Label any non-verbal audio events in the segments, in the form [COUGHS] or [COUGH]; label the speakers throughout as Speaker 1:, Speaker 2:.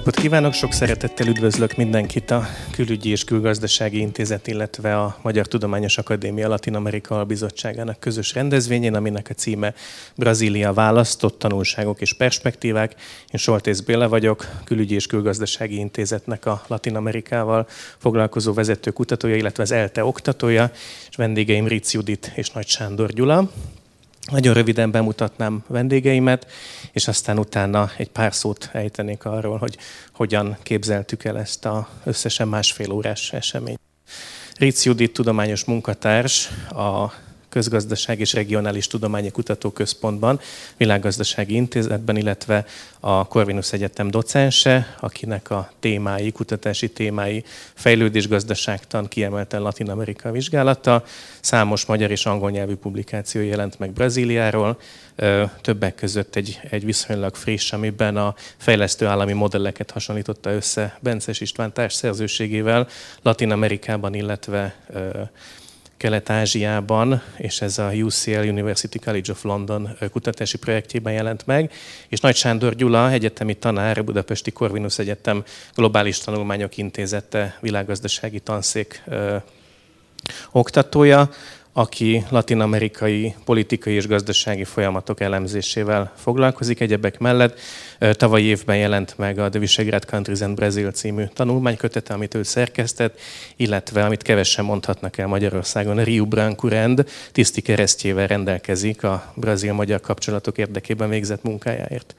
Speaker 1: napot kívánok! Sok szeretettel üdvözlök mindenkit a Külügyi és Külgazdasági Intézet, illetve a Magyar Tudományos Akadémia Latin Amerika Bizottságának közös rendezvényén, aminek a címe Brazília választott tanulságok és perspektívák. Én Soltész Béla vagyok, Külügyi és Külgazdasági Intézetnek a Latin Amerikával foglalkozó vezető kutatója, illetve az ELTE oktatója, és vendégeim Ritz Judit és Nagy Sándor Gyula. Nagyon röviden bemutatnám vendégeimet, és aztán utána egy pár szót ejtenék arról, hogy hogyan képzeltük el ezt a összesen másfél órás eseményt. Ritz Judit tudományos munkatárs, a Közgazdaság és Regionális Tudományi Kutatóközpontban, Világgazdasági Intézetben, illetve a Corvinus Egyetem docense, akinek a témái, kutatási témái fejlődésgazdaságtan, kiemelten Latin Amerika vizsgálata. Számos magyar és angol nyelvű publikáció jelent meg Brazíliáról, többek között egy, egy viszonylag friss, amiben a fejlesztő állami modelleket hasonlította össze Bences István társ szerzőségével Latin Amerikában, illetve Kelet-Ázsiában, és ez a UCL University College of London kutatási projektjében jelent meg, és Nagy Sándor Gyula, egyetemi tanár, a Budapesti Corvinus Egyetem Globális Tanulmányok Intézete világgazdasági tanszék oktatója, aki latin-amerikai politikai és gazdasági folyamatok elemzésével foglalkozik. Egyebek mellett tavalyi évben jelent meg a The Visegrad Countries and Brazil című tanulmánykötete, amit ő szerkesztett, illetve, amit kevesen mondhatnak el Magyarországon, a Rio Branco Rend tiszti keresztjével rendelkezik a brazil-magyar kapcsolatok érdekében végzett munkájáért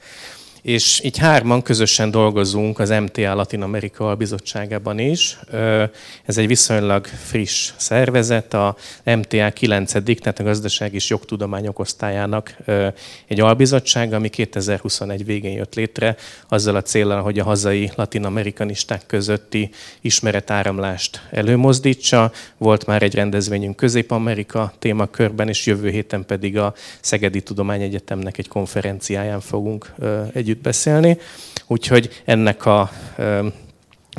Speaker 1: és így hárman közösen dolgozunk az MTA Latin Amerika Bizottságában is. Ez egy viszonylag friss szervezet, a MTA 9 tehát a Gazdaság és Jogtudományok Osztályának egy albizottság, ami 2021 végén jött létre, azzal a célral, hogy a hazai latin-amerikanisták közötti ismeretáramlást előmozdítsa. Volt már egy rendezvényünk Közép-Amerika témakörben, és jövő héten pedig a Szegedi Tudományegyetemnek egy konferenciáján fogunk egy együtt beszélni. Úgyhogy ennek a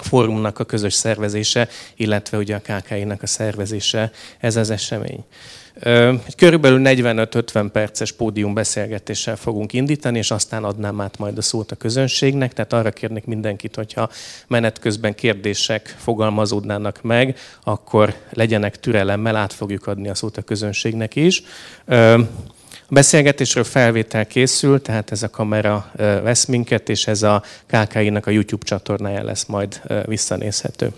Speaker 1: fórumnak a közös szervezése, illetve ugye a KKI-nak a szervezése, ez az esemény. Körülbelül 45-50 perces pódium beszélgetéssel fogunk indítani, és aztán adnám át majd a szót a közönségnek. Tehát arra kérnék mindenkit, hogyha menet közben kérdések fogalmazódnának meg, akkor legyenek türelemmel, át fogjuk adni a szót a közönségnek is. A beszélgetésről felvétel készül, tehát ez a kamera vesz minket, és ez a KKI-nak a YouTube csatornája lesz majd visszanézhető.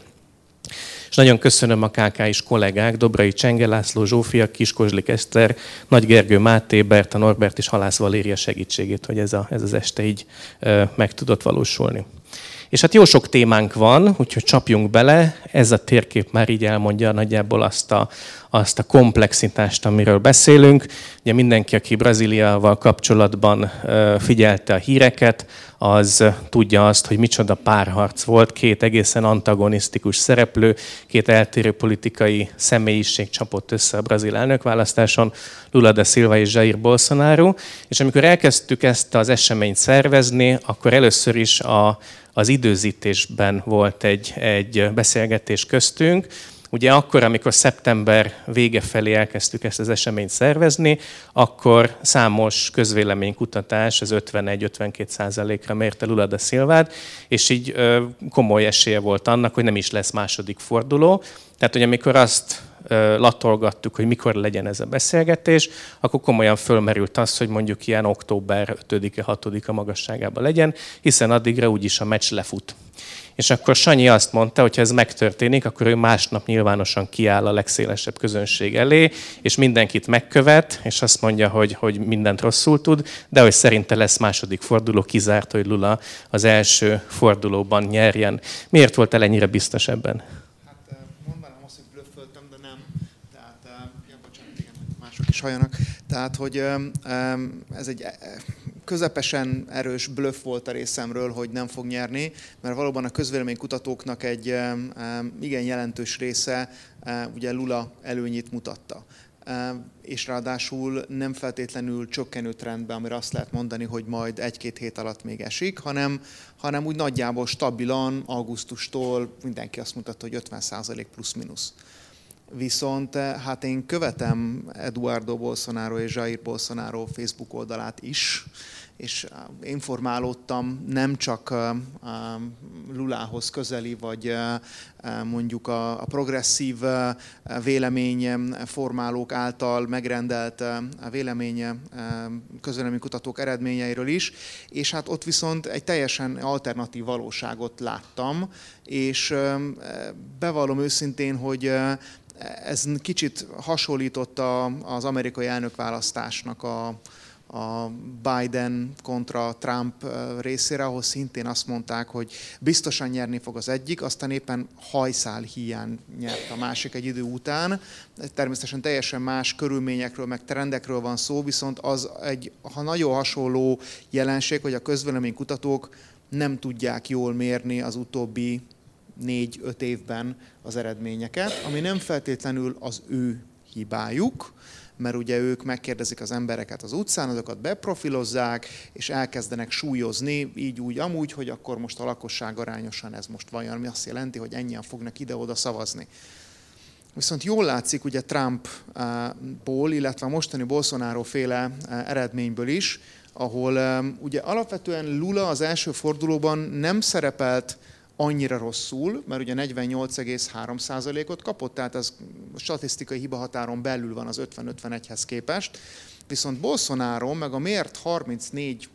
Speaker 1: És nagyon köszönöm a KK-is kollégák, Dobrai Csenge László, Zsófia, Kiskozslik Eszter, Nagy Gergő Máté, Berta Norbert és Halász Valéria segítségét, hogy ez, a, ez az este így meg tudott valósulni. És hát jó sok témánk van, úgyhogy csapjunk bele. Ez a térkép már így elmondja nagyjából azt a, azt a komplexitást, amiről beszélünk. Ugye mindenki, aki Brazíliával kapcsolatban figyelte a híreket, az tudja azt, hogy micsoda párharc volt, két egészen antagonisztikus szereplő, két eltérő politikai személyiség csapott össze a brazil elnökválasztáson, Lula da Silva és Jair Bolsonaro, és amikor elkezdtük ezt az eseményt szervezni, akkor először is a, az időzítésben volt egy, egy beszélgetés köztünk, Ugye akkor, amikor szeptember vége felé elkezdtük ezt az eseményt szervezni, akkor számos közvéleménykutatás az 51-52 százalékra mérte Lula da Silvát, és így komoly esélye volt annak, hogy nem is lesz második forduló. Tehát, hogy amikor azt latolgattuk, hogy mikor legyen ez a beszélgetés, akkor komolyan fölmerült az, hogy mondjuk ilyen október 5-e, 6-a magasságában legyen, hiszen addigra úgyis a meccs lefut. És akkor Sanyi azt mondta, hogy ha ez megtörténik, akkor ő másnap nyilvánosan kiáll a legszélesebb közönség elé, és mindenkit megkövet, és azt mondja, hogy, hogy mindent rosszul tud, de hogy szerinte lesz második forduló, kizárt, hogy Lula az első fordulóban nyerjen. Miért volt el ennyire biztos ebben?
Speaker 2: Is halljanak. Tehát, hogy ez egy közepesen erős bluff volt a részemről, hogy nem fog nyerni, mert valóban a közvéleménykutatóknak egy igen jelentős része ugye Lula előnyét mutatta és ráadásul nem feltétlenül csökkenő trendben, amire azt lehet mondani, hogy majd egy-két hét alatt még esik, hanem, hanem úgy nagyjából stabilan augusztustól mindenki azt mutatta, hogy 50% plusz-minusz. Viszont hát én követem Eduardo Bolsonaro és Jair Bolsonaro Facebook oldalát is, és informálódtam nem csak Lulához közeli, vagy mondjuk a, progresszív véleményformálók által megrendelt vélemény kutatók eredményeiről is, és hát ott viszont egy teljesen alternatív valóságot láttam, és bevallom őszintén, hogy ez kicsit hasonlított az amerikai elnökválasztásnak a, a Biden kontra Trump részére, ahol szintén azt mondták, hogy biztosan nyerni fog az egyik, aztán éppen hajszál hiány nyert a másik egy idő után. Természetesen teljesen más körülményekről, meg trendekről van szó, viszont az egy ha nagyon hasonló jelenség, hogy a közvéleménykutatók nem tudják jól mérni az utóbbi négy-öt évben az eredményeket, ami nem feltétlenül az ő hibájuk, mert ugye ők megkérdezik az embereket az utcán, azokat beprofilozzák, és elkezdenek súlyozni, így úgy, amúgy, hogy akkor most a lakosság arányosan ez most vajon, ami azt jelenti, hogy ennyien fognak ide-oda szavazni. Viszont jól látszik ugye Trumpból, illetve a mostani Bolsonaro féle eredményből is, ahol ugye alapvetően Lula az első fordulóban nem szerepelt annyira rosszul, mert ugye 48,3%-ot kapott, tehát ez statisztikai hibahatáron belül van az 50-51-hez képest, viszont Bolsonaro meg a mért 34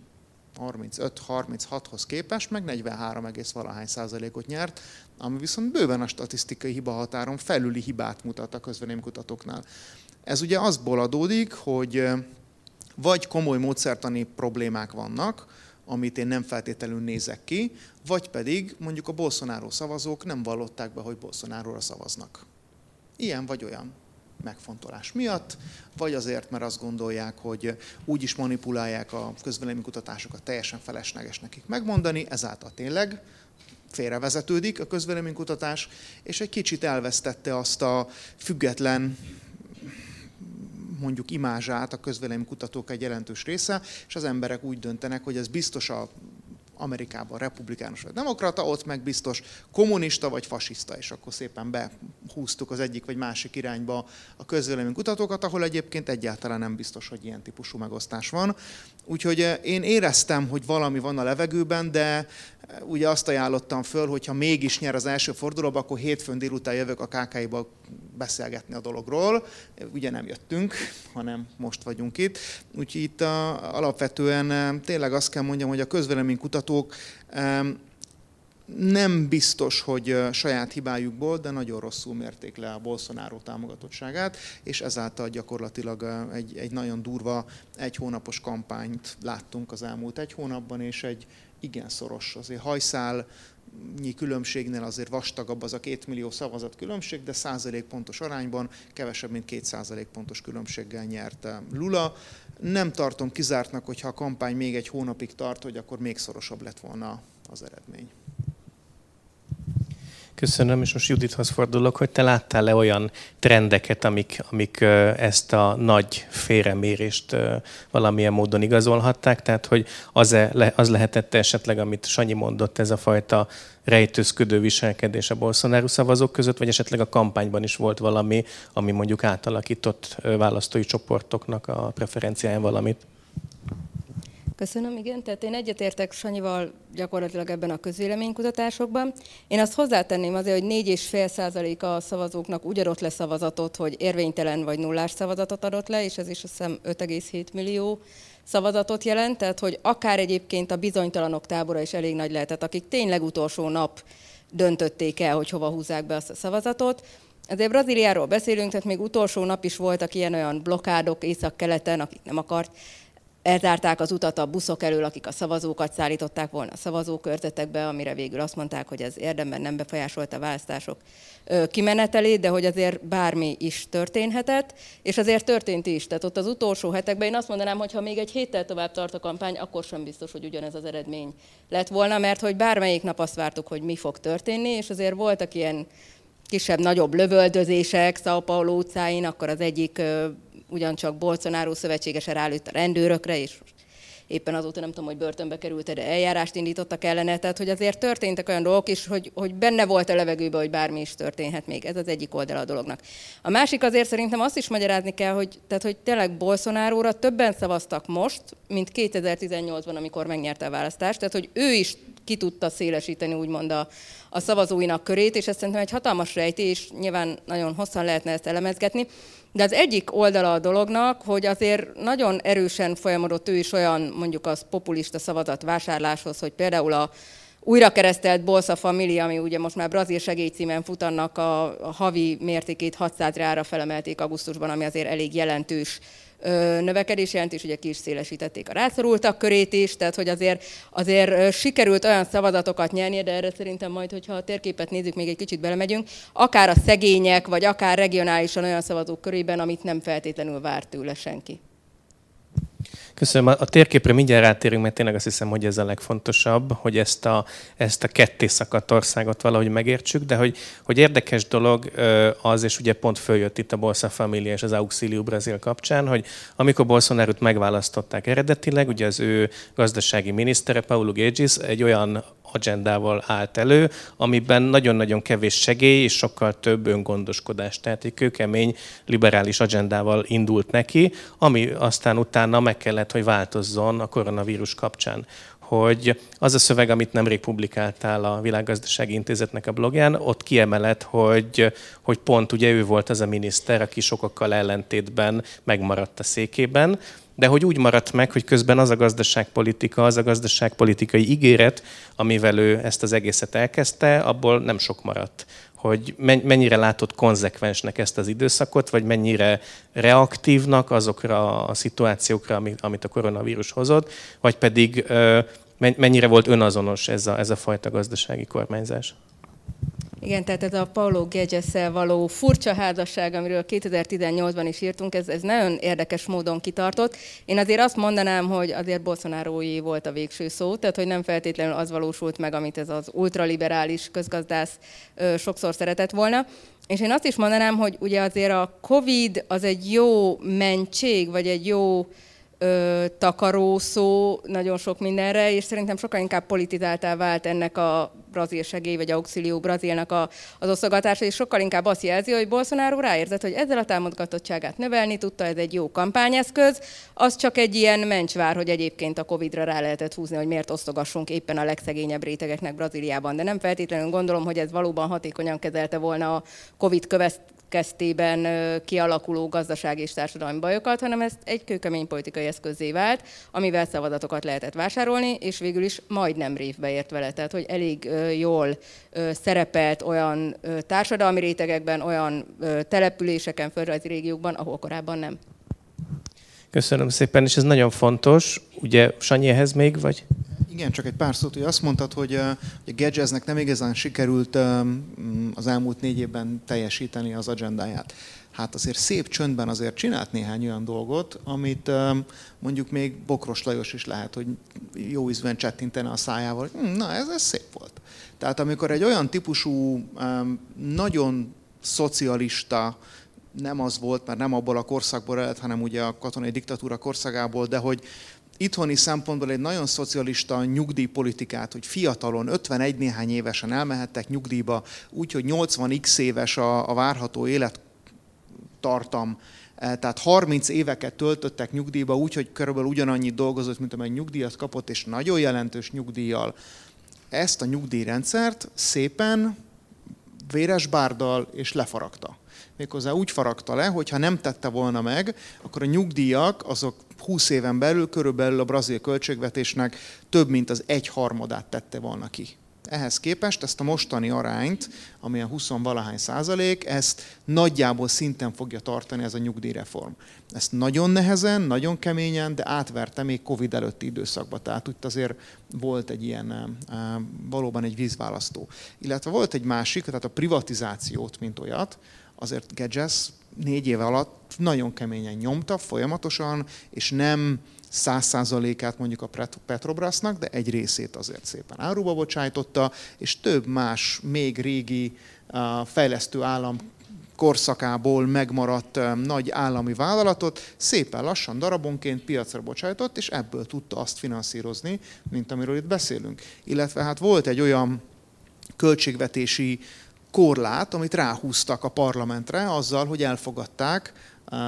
Speaker 2: 35-36-hoz képest meg 43, valahány százalékot nyert, ami viszont bőven a statisztikai hibahatáron felüli hibát mutat a közvéleménykutatóknál. Ez ugye azból adódik, hogy vagy komoly módszertani problémák vannak, amit én nem feltétlenül nézek ki, vagy pedig mondjuk a Bolsonaro szavazók nem vallották be, hogy Bolsonaro-ra szavaznak. Ilyen vagy olyan megfontolás miatt, vagy azért, mert azt gondolják, hogy úgy is manipulálják a közvéleménykutatásokat, teljesen felesleges nekik megmondani, ezáltal tényleg félrevezetődik a közvéleménykutatás, és egy kicsit elvesztette azt a független mondjuk imázsát a közvéleménykutatók egy jelentős része, és az emberek úgy döntenek, hogy ez biztos a Amerikában republikánus vagy demokrata, ott meg biztos kommunista vagy fasiszta, és akkor szépen behúztuk az egyik vagy másik irányba a közvélemény kutatókat, ahol egyébként egyáltalán nem biztos, hogy ilyen típusú megosztás van. Úgyhogy eh, én éreztem, hogy valami van a levegőben, de eh, ugye azt ajánlottam föl, hogy ha mégis nyer az első fordulóba, akkor hétfőn délután jövök a KK-ba beszélgetni a dologról. Ugye nem jöttünk, hanem most vagyunk itt. Úgyhogy itt a, alapvetően tényleg azt kell mondjam, hogy a közvéleménykutatók nem biztos, hogy saját hibájukból, de nagyon rosszul mérték le a Bolsonaro támogatottságát, és ezáltal gyakorlatilag egy, egy nagyon durva egy hónapos kampányt láttunk az elmúlt egy hónapban, és egy igen szoros, azért hajszál különbségnél azért vastagabb az a két millió szavazat különbség, de százalékpontos arányban kevesebb, mint két százalékpontos különbséggel nyerte Lula. Nem tartom kizártnak, hogyha a kampány még egy hónapig tart, hogy akkor még szorosabb lett volna az eredmény.
Speaker 1: Köszönöm, és most Judithoz fordulok, hogy te láttál-e olyan trendeket, amik, amik ezt a nagy félremérést valamilyen módon igazolhatták? Tehát, hogy az, -e, az lehetett esetleg, amit Sanyi mondott, ez a fajta rejtőzködő viselkedés a Bolsonaro szavazók között, vagy esetleg a kampányban is volt valami, ami mondjuk átalakított választói csoportoknak a preferenciáján valamit?
Speaker 3: Köszönöm, igen. Tehát én egyetértek Sanyival gyakorlatilag ebben a közvéleménykutatásokban. Én azt hozzátenném azért, hogy 4,5% a szavazóknak úgy adott le szavazatot, hogy érvénytelen vagy nullás szavazatot adott le, és ez is azt hiszem 5,7 millió szavazatot jelent, tehát hogy akár egyébként a bizonytalanok tábora is elég nagy lehetett, akik tényleg utolsó nap döntötték el, hogy hova húzzák be azt a szavazatot. Azért Brazíliáról beszélünk, tehát még utolsó nap is voltak ilyen-olyan blokádok észak-keleten, akik nem akart elzárták az utat a buszok elől, akik a szavazókat szállították volna a szavazókörzetekbe, amire végül azt mondták, hogy ez érdemben nem befolyásolta a választások kimenetelét, de hogy azért bármi is történhetett, és azért történt is. Tehát ott az utolsó hetekben én azt mondanám, hogy ha még egy héttel tovább tart a kampány, akkor sem biztos, hogy ugyanez az eredmény lett volna, mert hogy bármelyik nap azt vártuk, hogy mi fog történni, és azért voltak ilyen kisebb-nagyobb lövöldözések São Paulo utcáin, akkor az egyik ugyancsak Bolsonaro szövetségese rálőtt a rendőrökre, és éppen azóta nem tudom, hogy börtönbe került, de eljárást indítottak ellene, tehát hogy azért történtek olyan dolgok is, hogy, hogy benne volt a levegőben, hogy bármi is történhet még. Ez az egyik oldala a dolognak. A másik azért szerintem azt is magyarázni kell, hogy, tehát, hogy tényleg Bolsonaro-ra többen szavaztak most, mint 2018-ban, amikor megnyerte a választást, tehát hogy ő is ki tudta szélesíteni úgymond a, a szavazóinak körét, és ez szerintem egy hatalmas rejtés, nyilván nagyon hosszan lehetne ezt elemezgetni, de az egyik oldala a dolognak, hogy azért nagyon erősen folyamodott ő is olyan mondjuk az populista szavazat vásárláshoz, hogy például a újrakeresztelt Bolsa Familia, ami ugye most már brazil segélycímen futannak, a, a havi mértékét 600 rára felemelték augusztusban, ami azért elég jelentős növekedés jelentés, ugye ki is szélesítették a rászorultak körét is, tehát hogy azért, azért sikerült olyan szavazatokat nyerni, de erre szerintem majd, hogyha a térképet nézzük, még egy kicsit belemegyünk, akár a szegények, vagy akár regionálisan olyan szavazók körében, amit nem feltétlenül várt tőle senki.
Speaker 1: Köszönöm. A térképre mindjárt rátérünk, mert tényleg azt hiszem, hogy ez a legfontosabb, hogy ezt a, ezt a ketté szakadt országot valahogy megértsük, de hogy, hogy érdekes dolog az, és ugye pont följött itt a Bolsa Familia és az Auxilio Brazil kapcsán, hogy amikor bolsonaro megválasztották eredetileg, ugye az ő gazdasági minisztere, Paulo Guedes, egy olyan agendával állt elő, amiben nagyon-nagyon kevés segély és sokkal több öngondoskodás. Tehát egy kőkemény liberális agendával indult neki, ami aztán utána meg kellett, hogy változzon a koronavírus kapcsán hogy az a szöveg, amit nemrég publikáltál a Világgazdasági Intézetnek a blogján, ott kiemelet, hogy, hogy pont ugye ő volt az a miniszter, aki sokakkal ellentétben megmaradt a székében, de hogy úgy maradt meg, hogy közben az a gazdaságpolitika, az a gazdaságpolitikai ígéret, amivel ő ezt az egészet elkezdte, abból nem sok maradt hogy mennyire látott konzekvensnek ezt az időszakot, vagy mennyire reaktívnak azokra a szituációkra, amit a koronavírus hozott, vagy pedig mennyire volt önazonos ez a, ez a fajta gazdasági kormányzás?
Speaker 3: Igen, tehát ez a Paulo guedes való furcsa házasság, amiről 2018-ban is írtunk, ez, ez nagyon érdekes módon kitartott. Én azért azt mondanám, hogy azért bolsonaro volt a végső szó, tehát hogy nem feltétlenül az valósult meg, amit ez az ultraliberális közgazdász ö, sokszor szeretett volna. És én azt is mondanám, hogy ugye azért a COVID az egy jó mentség, vagy egy jó ö, takaró nagyon sok mindenre, és szerintem sokkal inkább politizáltá vált ennek a brazil segély, vagy auxilió brazilnak a, az osztogatása, és sokkal inkább azt jelzi, hogy Bolsonaro ráérzett, hogy ezzel a támogatottságát növelni tudta, ez egy jó kampányeszköz, az csak egy ilyen mencsvár, hogy egyébként a Covid-ra rá lehetett húzni, hogy miért osztogassunk éppen a legszegényebb rétegeknek Brazíliában. De nem feltétlenül gondolom, hogy ez valóban hatékonyan kezelte volna a Covid következtében kialakuló gazdasági és társadalmi bajokat, hanem ez egy kőkemény politikai eszközé vált, amivel szavazatokat lehetett vásárolni, és végül is majdnem révbe ért vele. Tehát, hogy elég jól szerepelt olyan társadalmi rétegekben, olyan településeken, földrajzi régiókban, ahol korábban nem.
Speaker 1: Köszönöm szépen, és ez nagyon fontos. Ugye Sanyi ehhez még, vagy?
Speaker 2: Igen, csak egy pár szót, hogy azt mondtad, hogy, a Gedgeznek nem igazán sikerült az elmúlt négy évben teljesíteni az agendáját. Hát azért szép csöndben azért csinált néhány olyan dolgot, amit mondjuk még Bokros Lajos is lehet, hogy jó ízben csettintene a szájával, hogy hm, na ez, ez szép volt. Tehát amikor egy olyan típusú, nagyon szocialista, nem az volt, mert nem abból a korszakból ered, hanem ugye a katonai diktatúra korszakából, de hogy itthoni szempontból egy nagyon szocialista nyugdíjpolitikát, hogy fiatalon, 51 néhány évesen elmehettek nyugdíjba, úgyhogy 80x éves a, a várható élettartam, e, tehát 30 éveket töltöttek nyugdíjba, úgyhogy körülbelül ugyanannyit dolgozott, mint amely nyugdíjat kapott, és nagyon jelentős nyugdíjjal. Ezt a nyugdíjrendszert szépen véres bárdal és lefaragta. Méghozzá úgy faragta le, hogy ha nem tette volna meg, akkor a nyugdíjak azok 20 éven belül körülbelül a brazil költségvetésnek több mint az egy harmadát tette volna ki. Ehhez képest ezt a mostani arányt, ami a 20 valahány százalék, ezt nagyjából szinten fogja tartani ez a nyugdíjreform. Ezt nagyon nehezen, nagyon keményen, de átverte még Covid előtti időszakba. Tehát itt azért volt egy ilyen, valóban egy vízválasztó. Illetve volt egy másik, tehát a privatizációt, mint olyat, azért Gedges négy év alatt nagyon keményen nyomta, folyamatosan, és nem száz százalékát mondjuk a Petrobrasnak, de egy részét azért szépen áruba bocsájtotta, és több más, még régi fejlesztő állam korszakából megmaradt nagy állami vállalatot szépen lassan darabonként piacra bocsájtott, és ebből tudta azt finanszírozni, mint amiről itt beszélünk. Illetve hát volt egy olyan költségvetési korlát, amit ráhúztak a parlamentre azzal, hogy elfogadták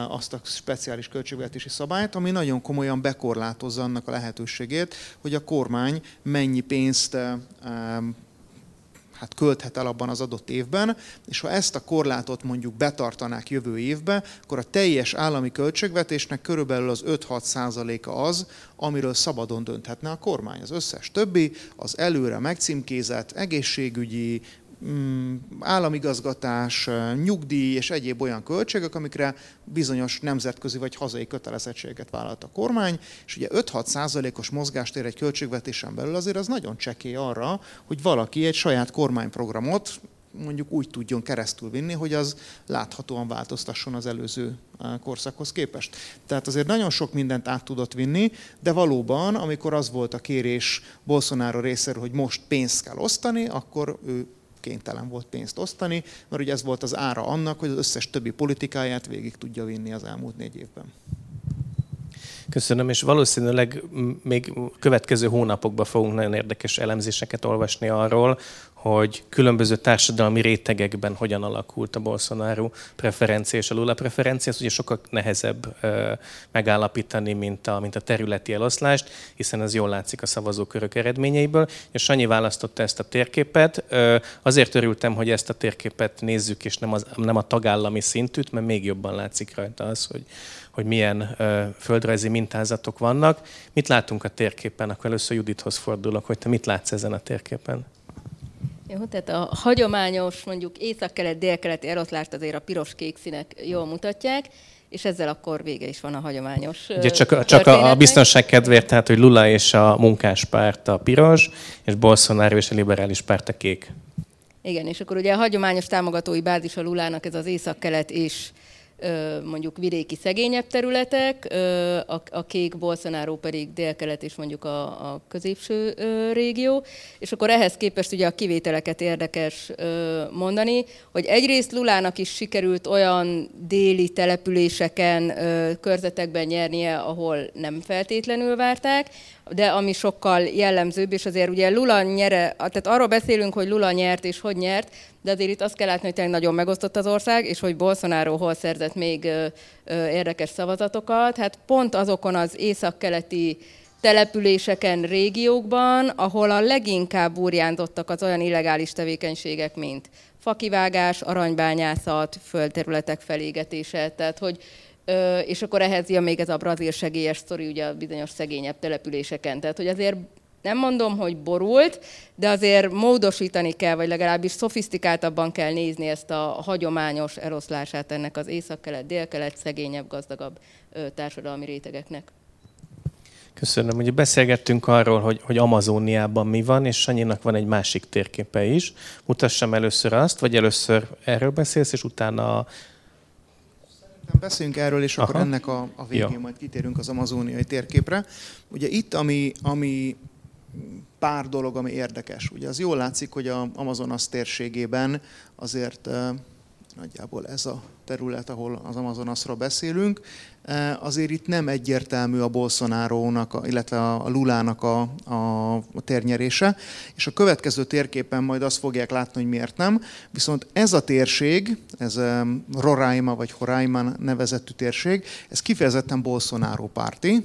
Speaker 2: azt a speciális költségvetési szabályt, ami nagyon komolyan bekorlátozza annak a lehetőségét, hogy a kormány mennyi pénzt hát költhet el abban az adott évben, és ha ezt a korlátot mondjuk betartanák jövő évbe, akkor a teljes állami költségvetésnek körülbelül az 5-6 százaléka az, amiről szabadon dönthetne a kormány. Az összes többi az előre megcímkézett egészségügyi, államigazgatás, nyugdíj és egyéb olyan költségek, amikre bizonyos nemzetközi vagy hazai kötelezettséget vállalt a kormány, és ugye 5-6 százalékos mozgástér egy költségvetésen belül azért az nagyon csekély arra, hogy valaki egy saját kormányprogramot mondjuk úgy tudjon keresztül vinni, hogy az láthatóan változtasson az előző korszakhoz képest. Tehát azért nagyon sok mindent át tudott vinni, de valóban, amikor az volt a kérés Bolsonaro részéről, hogy most pénzt kell osztani, akkor ő kénytelen volt pénzt osztani, mert ugye ez volt az ára annak, hogy az összes többi politikáját végig tudja vinni az elmúlt négy évben.
Speaker 1: Köszönöm, és valószínűleg még következő hónapokban fogunk nagyon érdekes elemzéseket olvasni arról, hogy különböző társadalmi rétegekben hogyan alakult a Bolsonaro preferencia és a Lula preferencia, ez ugye sokkal nehezebb megállapítani, mint a, mint a területi eloszlást, hiszen ez jól látszik a szavazókörök eredményeiből. És Sanyi választotta ezt a térképet. Azért örültem, hogy ezt a térképet nézzük, és nem, az, nem a tagállami szintűt, mert még jobban látszik rajta az, hogy, hogy milyen földrajzi mintázatok vannak. Mit látunk a térképen? Akkor először Judithoz fordulok, hogy te mit látsz ezen a térképen?
Speaker 3: Jó, tehát a hagyományos, mondjuk észak-kelet-dél-keleti eloszlást azért a piros-kék színek jól mutatják, és ezzel akkor vége is van a hagyományos
Speaker 1: Ugye csak, csak a biztonság kedvéért, tehát hogy Lula és a munkáspárt a piros, és Bolsonaro és a liberális párt a kék.
Speaker 3: Igen, és akkor ugye a hagyományos támogatói bázis a Lulának ez az észak-kelet és mondjuk vidéki szegényebb területek, a, kék Bolsonaro pedig délkelet és mondjuk a, a középső régió, és akkor ehhez képest ugye a kivételeket érdekes mondani, hogy egyrészt Lulának is sikerült olyan déli településeken, körzetekben nyernie, ahol nem feltétlenül várták, de ami sokkal jellemzőbb, és azért ugye Lula nyere, tehát arról beszélünk, hogy Lula nyert és hogy nyert, de azért itt azt kell látni, hogy tényleg nagyon megosztott az ország, és hogy Bolsonaro hol szerzett még érdekes szavazatokat. Hát pont azokon az északkeleti településeken, régiókban, ahol a leginkább burjánzottak az olyan illegális tevékenységek, mint fakivágás, aranybányászat, földterületek felégetése. Tehát, hogy és akkor ehhez jön még ez a brazil segélyes sztori, ugye a bizonyos szegényebb településeken. Tehát, hogy azért nem mondom, hogy borult, de azért módosítani kell, vagy legalábbis szofisztikáltabban kell nézni ezt a hagyományos eloszlását ennek az észak-kelet, dél-kelet, szegényebb, gazdagabb társadalmi rétegeknek.
Speaker 1: Köszönöm. Ugye beszélgettünk arról, hogy, hogy Amazóniában mi van, és Sanyinak van egy másik térképe is. Mutassam először azt, vagy először erről beszélsz, és utána
Speaker 2: Beszéljünk erről, és Aha. akkor ennek a, a végén ja. majd kitérünk az amazóniai térképre. Ugye itt, ami, ami pár dolog, ami érdekes. Ugye az jól látszik, hogy a Amazonas térségében azért nagyjából ez a terület, ahol az Amazonasról beszélünk, azért itt nem egyértelmű a Bolsonaro-nak, illetve a Lulának a, a, a térnyerése, és a következő térképen majd azt fogják látni, hogy miért nem. Viszont ez a térség, ez Roraima vagy Horaima nevezetű térség, ez kifejezetten Bolsonaro párti,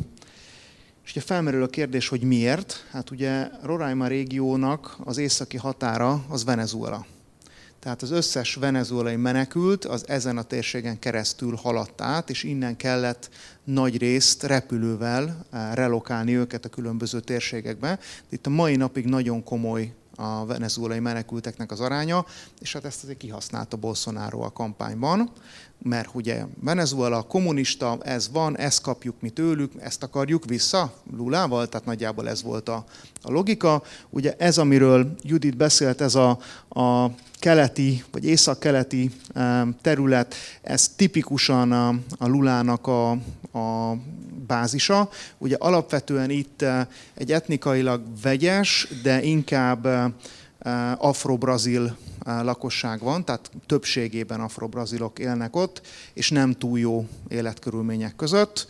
Speaker 2: és ugye felmerül a kérdés, hogy miért? Hát ugye Roraima régiónak az északi határa az Venezuela. Tehát az összes venezuelai menekült az ezen a térségen keresztül haladt át, és innen kellett nagy részt repülővel eh, relokálni őket a különböző térségekbe. Itt a mai napig nagyon komoly a venezuelai menekülteknek az aránya, és hát ezt azért kihasználta Bolsonaro a kampányban, mert ugye Venezuela kommunista, ez van, ezt kapjuk mi tőlük, ezt akarjuk vissza Lulával, tehát nagyjából ez volt a, a logika. Ugye ez, amiről Judit beszélt, ez a, a keleti, vagy észak-keleti terület, ez tipikusan a, a Lulának a, a bázisa. Ugye alapvetően itt egy etnikailag vegyes, de inkább afro-brazil lakosság van, tehát többségében afro-brazilok élnek ott, és nem túl jó életkörülmények között.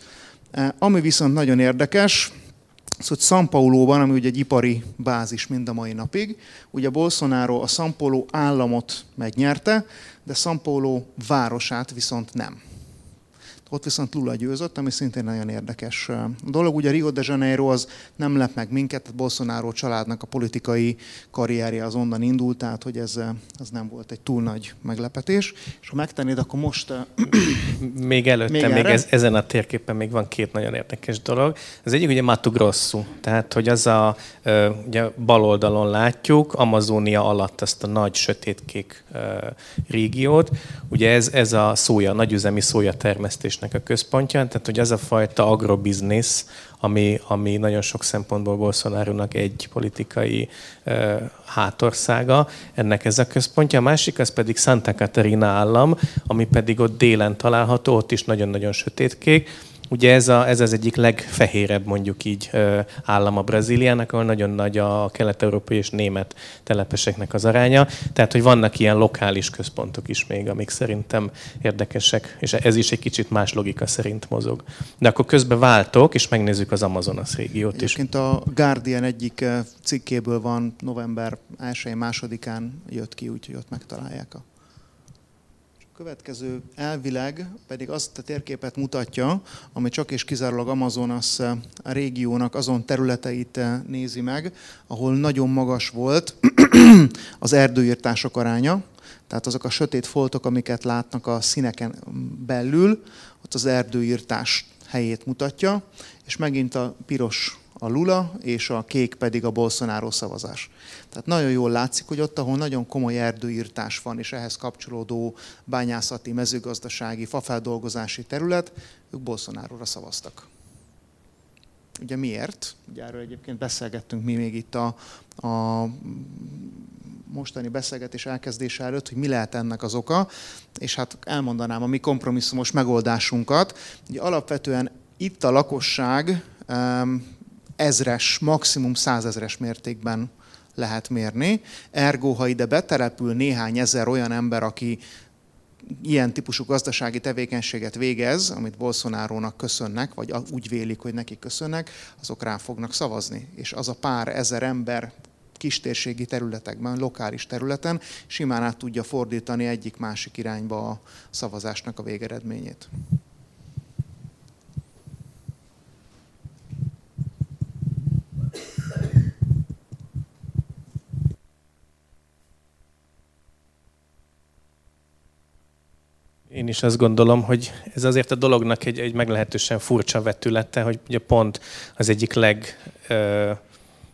Speaker 2: Ami viszont nagyon érdekes, Szóval São Paulo-ban, ami ugye egy ipari bázis mind a mai napig, ugye Bolsonaro a São Paulo államot megnyerte, de São Paulo városát viszont nem. Ott viszont Lula győzött, ami szintén nagyon érdekes dolog. Ugye Rio de Janeiro az nem lep meg minket, tehát Bolsonaro családnak a politikai karrierje az onnan indult, tehát hogy ez, ez nem volt egy túl nagy meglepetés. És ha megtennéd, akkor most... [COUGHS]
Speaker 1: Még előtte, még, még ez, ezen a térképen még van két nagyon érdekes dolog. Az egyik ugye Mato Grosso, tehát hogy az a ugye bal oldalon látjuk, Amazónia alatt ezt a nagy sötétkék régiót. Ugye ez, ez a szója, nagyüzemi szója termesztés fejlesztésnek a központja, tehát hogy az a fajta agrobiznisz, ami, ami nagyon sok szempontból bolsonaro egy politikai uh, hátországa, ennek ez a központja. A másik az pedig Santa Catarina állam, ami pedig ott délen található, ott is nagyon-nagyon sötétkék, Ugye ez, a, ez az egyik legfehérebb mondjuk így állam a Brazíliának, ahol nagyon nagy a kelet-európai és német telepeseknek az aránya. Tehát, hogy vannak ilyen lokális központok is még, amik szerintem érdekesek, és ez is egy kicsit más logika szerint mozog. De akkor közben váltok, és megnézzük az Amazonas régiót is.
Speaker 2: Egyébként a Guardian egyik cikkéből van november 1-2-án jött ki, úgyhogy ott megtalálják a következő elvileg pedig azt a térképet mutatja, ami csak és kizárólag Amazonas eh, régiónak azon területeit eh, nézi meg, ahol nagyon magas volt [CLEARS THROAT] az erdőírtások aránya, tehát azok a sötét foltok, amiket látnak a színeken belül, ott az erdőírtás helyét mutatja, és megint a piros a Lula, és a kék pedig a Bolsonaro szavazás. Tehát nagyon jól látszik, hogy ott, ahol nagyon komoly erdőírtás van, és ehhez kapcsolódó bányászati, mezőgazdasági, fafeldolgozási terület, ők Bolsonaro-ra szavaztak. Ugye miért? Ugye erről egyébként beszélgettünk mi még itt a, a mostani beszélgetés elkezdése előtt, hogy mi lehet ennek az oka, és hát elmondanám a mi kompromisszumos megoldásunkat. Ugye alapvetően itt a lakosság ezres, maximum százezres mértékben lehet mérni. Ergo, ha ide betelepül néhány ezer olyan ember, aki ilyen típusú gazdasági tevékenységet végez, amit Bolsonárónak köszönnek, vagy úgy vélik, hogy neki köszönnek, azok rá fognak szavazni. És az a pár ezer ember kistérségi területekben, lokális területen simán át tudja fordítani egyik-másik irányba a szavazásnak a végeredményét.
Speaker 1: Én is azt gondolom, hogy ez azért a dolognak egy, egy meglehetősen furcsa vetülete, hogy ugye pont az egyik leg, ö,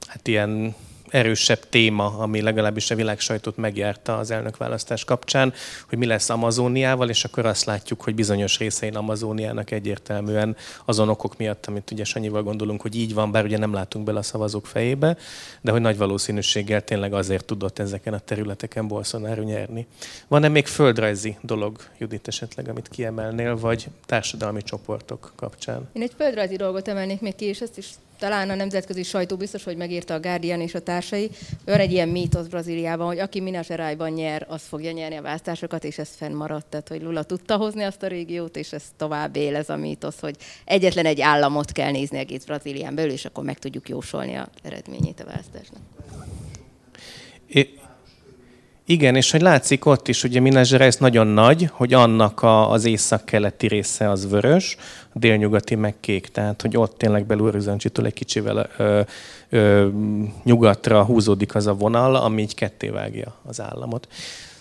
Speaker 1: hát ilyen erősebb téma, ami legalábbis a világ sajtót megjárta az elnökválasztás kapcsán, hogy mi lesz Amazóniával, és akkor azt látjuk, hogy bizonyos részein Amazóniának egyértelműen azon okok miatt, amit ugye Sanyival gondolunk, hogy így van, bár ugye nem látunk bele a szavazók fejébe, de hogy nagy valószínűséggel tényleg azért tudott ezeken a területeken Bolsonaro nyerni. Van-e még földrajzi dolog, Judit esetleg, amit kiemelnél, vagy társadalmi csoportok kapcsán?
Speaker 3: Én egy földrajzi dolgot emelnék még ki, és ezt is talán a nemzetközi sajtó biztos, hogy megírta a Guardian és a társai, van egy ilyen mítosz Brazíliában, hogy aki Minas nyer, az fogja nyerni a választásokat, és ez fennmaradt. Tehát, hogy Lula tudta hozni azt a régiót, és ez tovább él ez a mítosz, hogy egyetlen egy államot kell nézni egész Brazílián belül, és akkor meg tudjuk jósolni a eredményét a választásnak.
Speaker 1: Igen, és hogy látszik ott is, ugye Minas Gerais nagyon nagy, hogy annak a, az észak-keleti része az vörös, a délnyugati meg kék, tehát hogy ott tényleg belülrözöncsitől egy kicsivel ö, ö, nyugatra húzódik az a vonal, ami így ketté az államot.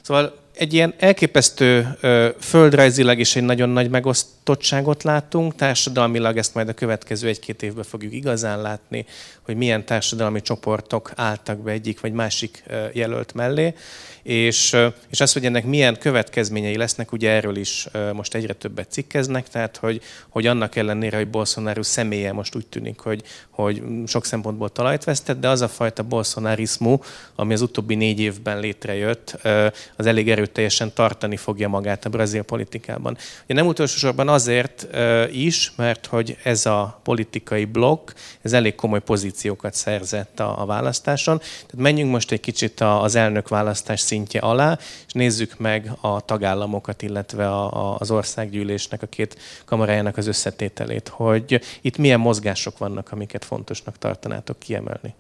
Speaker 1: Szóval egy ilyen elképesztő ö, földrajzilag is egy nagyon nagy megosztottságot látunk, társadalmilag ezt majd a következő egy-két évben fogjuk igazán látni, hogy milyen társadalmi csoportok álltak be egyik vagy másik jelölt mellé. És, és az, hogy ennek milyen következményei lesznek, ugye erről is most egyre többet cikkeznek, tehát hogy, hogy annak ellenére, hogy Bolsonaro személye most úgy tűnik, hogy, hogy sok szempontból talajt vesztett, de az a fajta bolsonarismu, ami az utóbbi négy évben létrejött, az elég erőteljesen tartani fogja magát a brazil politikában. Ugye nem utolsó sorban azért is, mert hogy ez a politikai blokk, ez elég komoly pozíciókat szerzett a, a választáson. Tehát menjünk most egy kicsit az elnök választás szintje alá, és nézzük meg a tagállamokat, illetve a, a, az országgyűlésnek, a két kamarájának az összetételét, hogy itt milyen mozgások vannak, amiket fontosnak tartanátok kiemelni.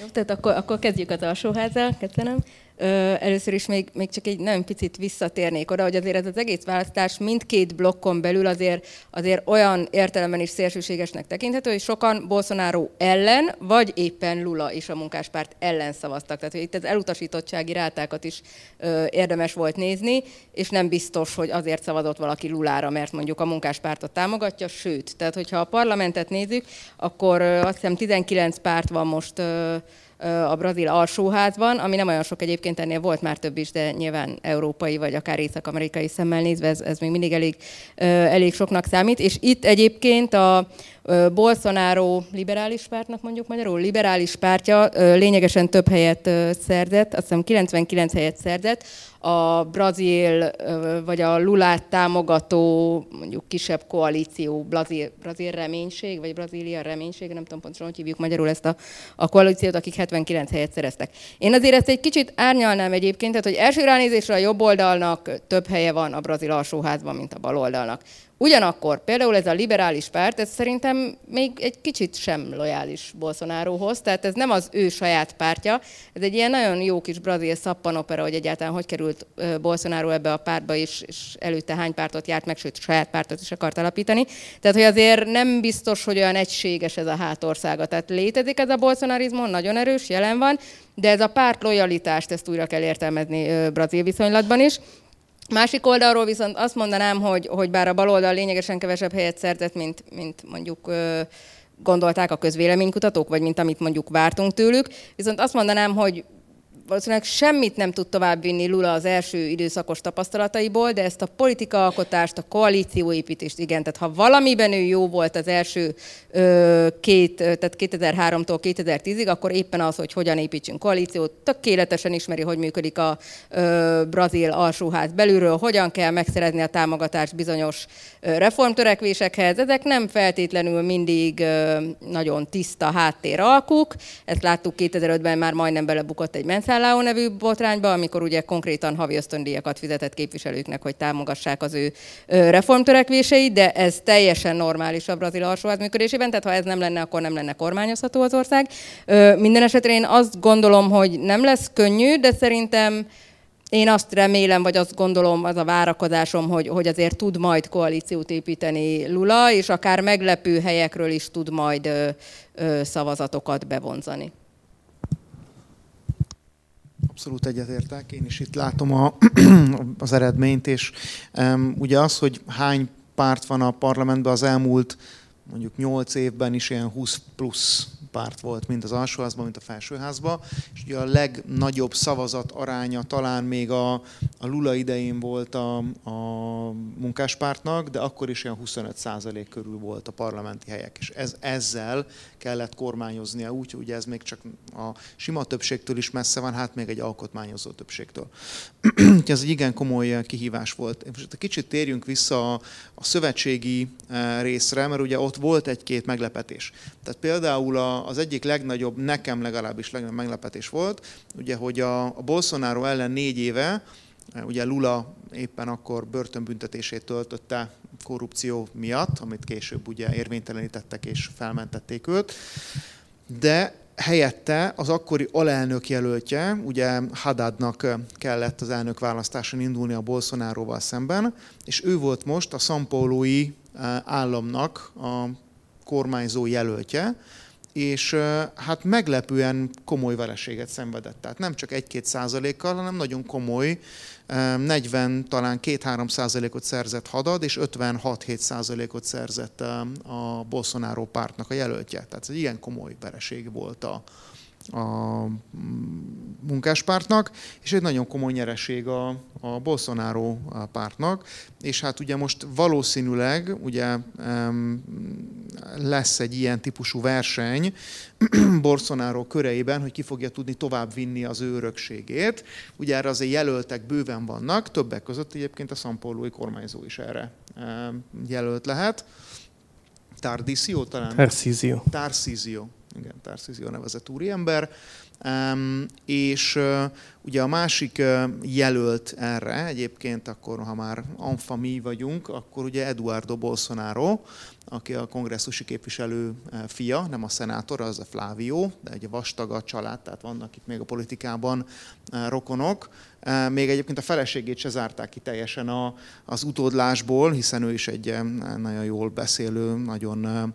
Speaker 3: Jó, tehát akkor, akkor kezdjük az alsóházzal, köszönöm. Először is még, még csak egy nagyon picit visszatérnék oda, hogy azért ez az egész választás mindkét blokkon belül azért, azért olyan értelemben is szélsőségesnek tekinthető, hogy sokan Bolsonaro ellen, vagy éppen Lula és a munkáspárt ellen szavaztak. Tehát hogy itt az elutasítottsági rátákat is ö, érdemes volt nézni, és nem biztos, hogy azért szavazott valaki Lulára, mert mondjuk a munkáspártot támogatja, sőt, tehát hogyha a parlamentet nézzük, akkor ö, azt hiszem 19 párt van most ö, a brazil alsóházban, ami nem olyan sok egyébként, ennél volt már több is, de nyilván európai vagy akár észak-amerikai szemmel nézve ez, ez még mindig elég, elég soknak számít. És itt egyébként a Bolsonaro liberális pártnak mondjuk magyarul, liberális pártja lényegesen több helyet szerzett, azt hiszem 99 helyet szerzett, a brazil vagy a Lulát támogató mondjuk kisebb koalíció, brazil, brazil reménység, vagy Brazília reménység, nem tudom pontosan, hogy hívjuk magyarul ezt a, a koalíciót, akik 79 helyet szereztek. Én azért ezt egy kicsit árnyalnám egyébként, tehát hogy első ránézésre a jobb oldalnak több helye van a brazil alsóházban, mint a bal oldalnak. Ugyanakkor például ez a liberális párt, ez szerintem még egy kicsit sem lojális Bolsonarohoz, tehát ez nem az ő saját pártja, ez egy ilyen nagyon jó kis brazil szappanopera, hogy egyáltalán hogy került Bolsonaro ebbe a pártba, és, és előtte hány pártot járt meg, sőt saját pártot is akart alapítani. Tehát, hogy azért nem biztos, hogy olyan egységes ez a hátországa. Tehát létezik ez a bolsonarizmus, nagyon erős, jelen van, de ez a párt lojalitást, ezt újra kell értelmezni brazil viszonylatban is. Másik oldalról viszont azt mondanám, hogy, hogy bár a baloldal lényegesen kevesebb helyet szerzett, mint, mint mondjuk gondolták a közvéleménykutatók, vagy mint amit mondjuk vártunk tőlük, viszont azt mondanám, hogy valószínűleg semmit nem tud továbbvinni Lula az első időszakos tapasztalataiból, de ezt a politikaalkotást, a koalícióépítést, igen, tehát ha valamiben ő jó volt az első ö, két, tehát 2003-tól 2010-ig, akkor éppen az, hogy hogyan építsünk koalíciót, tökéletesen ismeri, hogy működik a ö, brazil alsóház belülről, hogyan kell megszerezni a támogatást bizonyos ö, reformtörekvésekhez. Ezek nem feltétlenül mindig ö, nagyon tiszta háttér alkuk, ezt láttuk 2005-ben már majdnem belebukott egy menszál Cellau nevű botrányba, amikor ugye konkrétan havi ösztöndíjakat fizetett képviselőknek, hogy támogassák az ő reformtörekvéseit, de ez teljesen normális a brazil alsóház működésében, tehát ha ez nem lenne, akkor nem lenne kormányozható az ország. Minden esetre én azt gondolom, hogy nem lesz könnyű, de szerintem én azt remélem, vagy azt gondolom, az a várakozásom, hogy, hogy azért tud majd koalíciót építeni Lula, és akár meglepő helyekről is tud majd ö, ö, szavazatokat bevonzani.
Speaker 2: Abszolút egyetértek, én is itt látom a, [CLEARS THROAT] az eredményt, és um, ugye az, hogy hány párt van a parlamentben az elmúlt mondjuk 8 évben is ilyen 20 plusz párt volt, mind az alsóházban, mint a felsőházban, és ugye a legnagyobb szavazat aránya talán még a, a Lula idején volt a, a munkáspártnak, de akkor is olyan 25% körül volt a parlamenti helyek, és ez, ezzel kellett kormányoznia úgy, ez még csak a sima többségtől is messze van, hát még egy alkotmányozó többségtől. [CLEARS THROAT] ez egy igen komoly kihívás volt. Most kicsit térjünk vissza a, a szövetségi eh, részre, mert ugye ott volt egy-két meglepetés. Tehát például az egyik legnagyobb, nekem legalábbis legnagyobb meglepetés volt, ugye, hogy a, a Bolsonaro ellen négy éve, ugye Lula éppen akkor börtönbüntetését töltötte korrupció miatt, amit később ugye érvénytelenítettek és felmentették őt, de helyette az akkori alelnök jelöltje, ugye Haddadnak kellett az elnök választáson indulni a Bolsonaroval szemben, és ő volt most a Szampolói államnak a kormányzó jelöltje, és hát meglepően komoly vereséget szenvedett. Tehát nem csak 1-2 százalékkal, hanem nagyon komoly, 40, talán 2-3 százalékot szerzett Hadad, és 56-7 százalékot szerzett a Bolsonaro pártnak a jelöltje. Tehát ez egy ilyen komoly vereség volt a, a munkáspártnak, és egy nagyon komoly nyereség a, a Bolsonaro pártnak, és hát ugye most valószínűleg ugye lesz egy ilyen típusú verseny [CLEARS THROAT] Bolsonaro köreiben, hogy ki fogja tudni tovább vinni az ő örökségét. Ugye erre azért jelöltek bőven vannak, többek között egyébként a Szampolói kormányzó is erre jelölt lehet. Tardisio talán?
Speaker 1: Tarcísio.
Speaker 2: Tarcísio, igen, Tarcísio nevezett úriember. És ugye a másik jelölt erre, egyébként akkor, ha már amfami vagyunk, akkor ugye Eduardo Bolsonaro, aki a kongresszusi képviselő fia, nem a szenátor, az a Flávio, de egy vastag a család, tehát vannak itt még a politikában rokonok. Még egyébként a feleségét se zárták ki teljesen a, az utódlásból, hiszen ő is egy nagyon jól beszélő, nagyon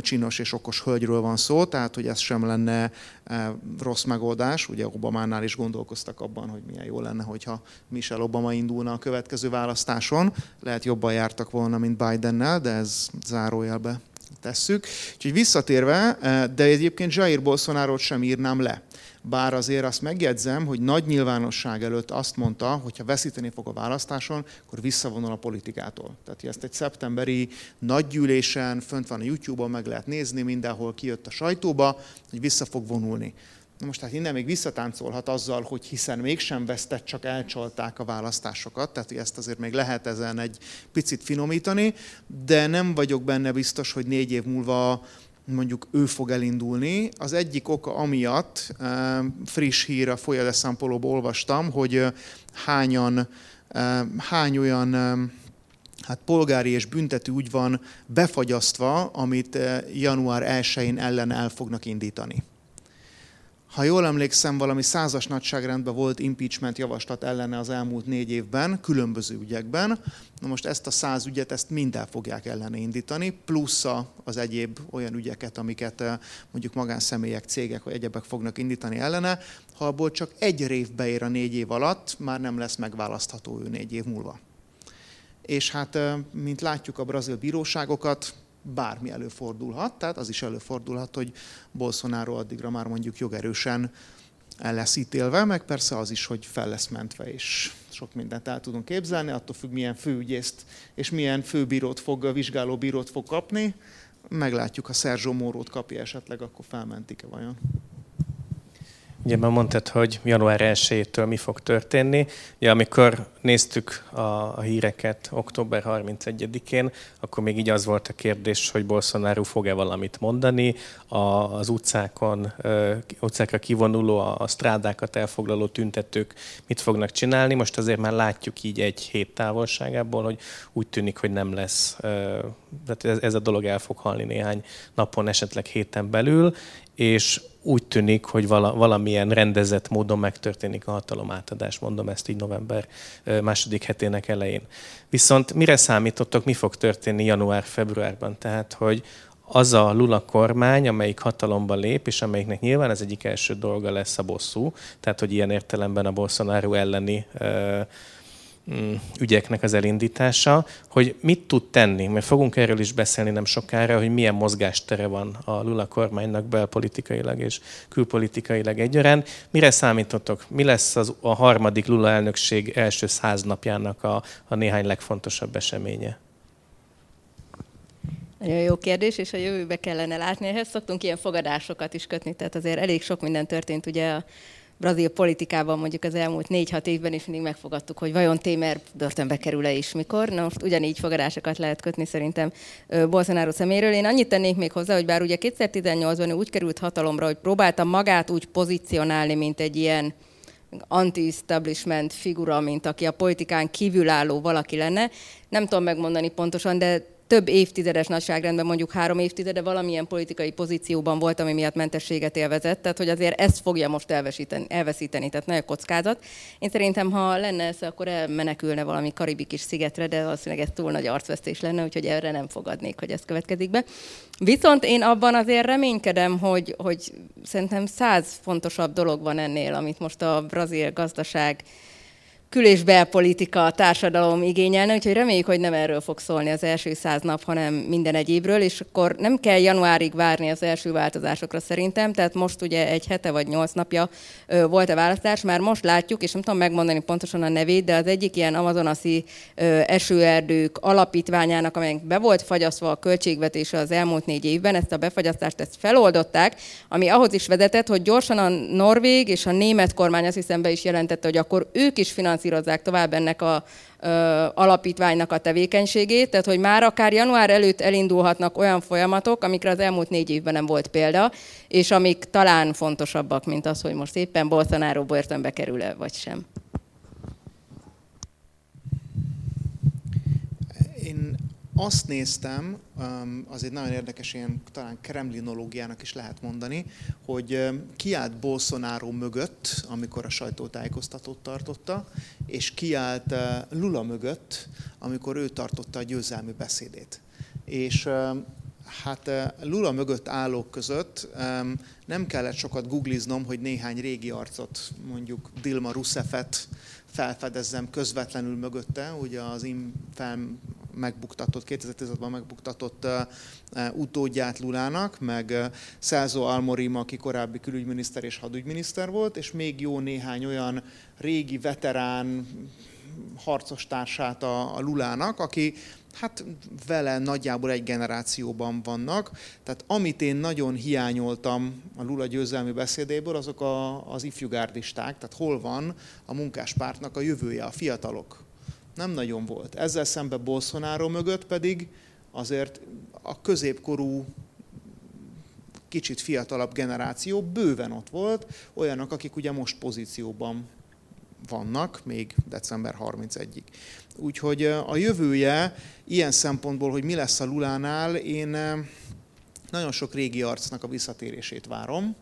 Speaker 2: csinos és okos hölgyről van szó, tehát hogy ez sem lenne rossz megoldás. Ugye Obamánál is gondolkoztak abban, hogy milyen jó lenne, hogyha Michelle Obama indulna a következő választáson. Lehet jobban jártak volna, mint Bidennel, de ez zárójelbe tesszük. Úgyhogy visszatérve, de egyébként Jair Bolsonaro sem írnám le. Bár azért azt megjegyzem, hogy nagy nyilvánosság előtt azt mondta, hogy ha veszíteni fog a választáson, akkor visszavonul a politikától. Tehát ezt egy szeptemberi nagygyűlésen, fönt van a YouTube-on, meg lehet nézni, mindenhol kijött a sajtóba, hogy vissza fog vonulni. Na most hát innen még visszatáncolhat azzal, hogy hiszen mégsem vesztett, csak elcsalták a választásokat, tehát ezt azért még lehet ezen egy picit finomítani, de nem vagyok benne biztos, hogy négy év múlva mondjuk ő fog elindulni. Az egyik oka amiatt, friss hír a Folya de olvastam, hogy hányan, hány olyan hát polgári és büntető úgy van befagyasztva, amit január 1-én ellen el fognak indítani ha jól emlékszem, valami százas nagyságrendben volt impeachment javaslat ellene az elmúlt négy évben, különböző ügyekben. Na most ezt a száz ügyet, ezt mind el fogják ellene indítani, plusz az egyéb olyan ügyeket, amiket eh, mondjuk magánszemélyek, cégek vagy egyebek fognak indítani ellene. Ha abból csak egy rév beér a négy év alatt, már nem lesz megválasztható ő négy év múlva. És hát, eh, mint látjuk a brazil bíróságokat, bármi előfordulhat, tehát az is előfordulhat, hogy Bolsonaro addigra már mondjuk jogerősen el lesz ítélve, meg persze az is, hogy fel lesz mentve, és sok mindent el tudunk képzelni, attól függ, milyen főügyészt és milyen főbírót fog, vizsgálóbírót fog kapni. Meglátjuk, ha Szerzsó Mórót kapja esetleg, akkor felmentik-e vajon.
Speaker 1: Ugye már mondtad, hogy január 1-től mi fog történni. Ugye, amikor néztük a, a híreket október 31-én, akkor még így az volt a kérdés, hogy Bolsonaro fog-e valamit mondani, a, az utcákon, ö, utcákra kivonuló, a, a strádákat elfoglaló tüntetők mit fognak csinálni. Most azért már látjuk így egy hét távolságából, hogy úgy tűnik, hogy nem lesz, ö, tehát ez, ez a dolog el fog halni néhány napon, esetleg héten belül, és úgy tűnik, hogy vala, valamilyen rendezett módon megtörténik a hatalomátadás, mondom ezt így november második hetének elején. Viszont mire számítottok, mi fog történni január-februárban? Tehát, hogy az a Lula kormány, amelyik hatalomba lép, és amelyiknek nyilván ez egyik első dolga lesz a bosszú, tehát hogy ilyen értelemben a Bolsonaro elleni Mm, ügyeknek az elindítása, hogy mit tud tenni, mert fogunk erről is beszélni nem sokára, hogy milyen mozgástere van a Lula kormánynak belpolitikailag és külpolitikailag egyaránt. Mire számítotok? Mi lesz az, a harmadik Lula elnökség első száz napjának a, a néhány legfontosabb eseménye?
Speaker 3: Nagyon jó kérdés, és a jövőbe kellene látni. Ehhez szoktunk ilyen fogadásokat is kötni, tehát azért elég sok minden történt ugye a brazil politikában mondjuk az elmúlt négy-hat évben is mindig megfogadtuk, hogy vajon Témer börtönbe kerül-e is mikor. Na most ugyanígy fogadásokat lehet kötni szerintem Bolsonaro szeméről. Én annyit tennék még hozzá, hogy bár ugye 2018-ban úgy került hatalomra, hogy próbálta magát úgy pozícionálni, mint egy ilyen anti-establishment figura, mint aki a politikán kívülálló valaki lenne. Nem tudom megmondani pontosan, de több évtizedes nagyságrendben, mondjuk három évtizede valamilyen politikai pozícióban volt, ami miatt mentességet élvezett, tehát hogy azért ezt fogja most elveszíteni, elveszíteni tehát nagy a kockázat. Én szerintem, ha lenne ez, akkor elmenekülne valami karibi kis szigetre, de valószínűleg ez túl nagy arcvesztés lenne, úgyhogy erre nem fogadnék, hogy ez következik be. Viszont én abban azért reménykedem, hogy, hogy szerintem száz fontosabb dolog van ennél, amit most a brazil gazdaság kül- és belpolitika társadalom igényelne, úgyhogy reméljük, hogy nem erről fog szólni az első száz nap, hanem minden egyébről, és akkor nem kell januárig várni az első változásokra szerintem, tehát most ugye egy hete vagy nyolc napja volt a választás, már most látjuk, és nem tudom megmondani pontosan a nevét, de az egyik ilyen amazonaszi esőerdők alapítványának, amelyek be volt fagyasztva a költségvetése az elmúlt négy évben, ezt a befagyasztást ezt feloldották, ami ahhoz is vezetett, hogy gyorsan a norvég és a német kormány azt hiszem be is jelentette, hogy akkor ők is finanszírozják finanszírozzák tovább ennek a ö, alapítványnak a tevékenységét, tehát hogy már akár január előtt elindulhatnak olyan folyamatok, amikre az elmúlt négy évben nem volt példa, és amik talán fontosabbak, mint az, hogy most éppen Bolsonaro börtönbe kerül-e, vagy sem.
Speaker 2: Én azt néztem, az egy nagyon érdekes, ilyen talán kremlinológiának is lehet mondani, hogy kiállt Bolsonaro mögött, amikor a sajtótájékoztatót tartotta, és kiállt Lula mögött, amikor ő tartotta a győzelmi beszédét. És hát Lula mögött állók között nem kellett sokat googliznom, hogy néhány régi arcot, mondjuk Dilma Rousseffet felfedezzem közvetlenül mögötte, ugye az infám megbuktatott, 2010-ben megbuktatott utódját Lulának, meg Szelzó Almorim, aki korábbi külügyminiszter és hadügyminiszter volt, és még jó néhány olyan régi veterán harcos társát a, a Lulának, aki hát vele nagyjából egy generációban vannak. Tehát amit én nagyon hiányoltam a Lula győzelmi beszédéből, azok a, az ifjugárdisták, tehát hol van a munkáspártnak a jövője, a fiatalok nem nagyon volt. Ezzel szemben Bolsonaro mögött pedig azért a középkorú, kicsit fiatalabb generáció bőven ott volt, olyanok, akik ugye most pozícióban vannak, még december 31-ig. Úgyhogy a jövője ilyen szempontból, hogy mi lesz a Lulánál, én nagyon sok régi arcnak a visszatérését várom,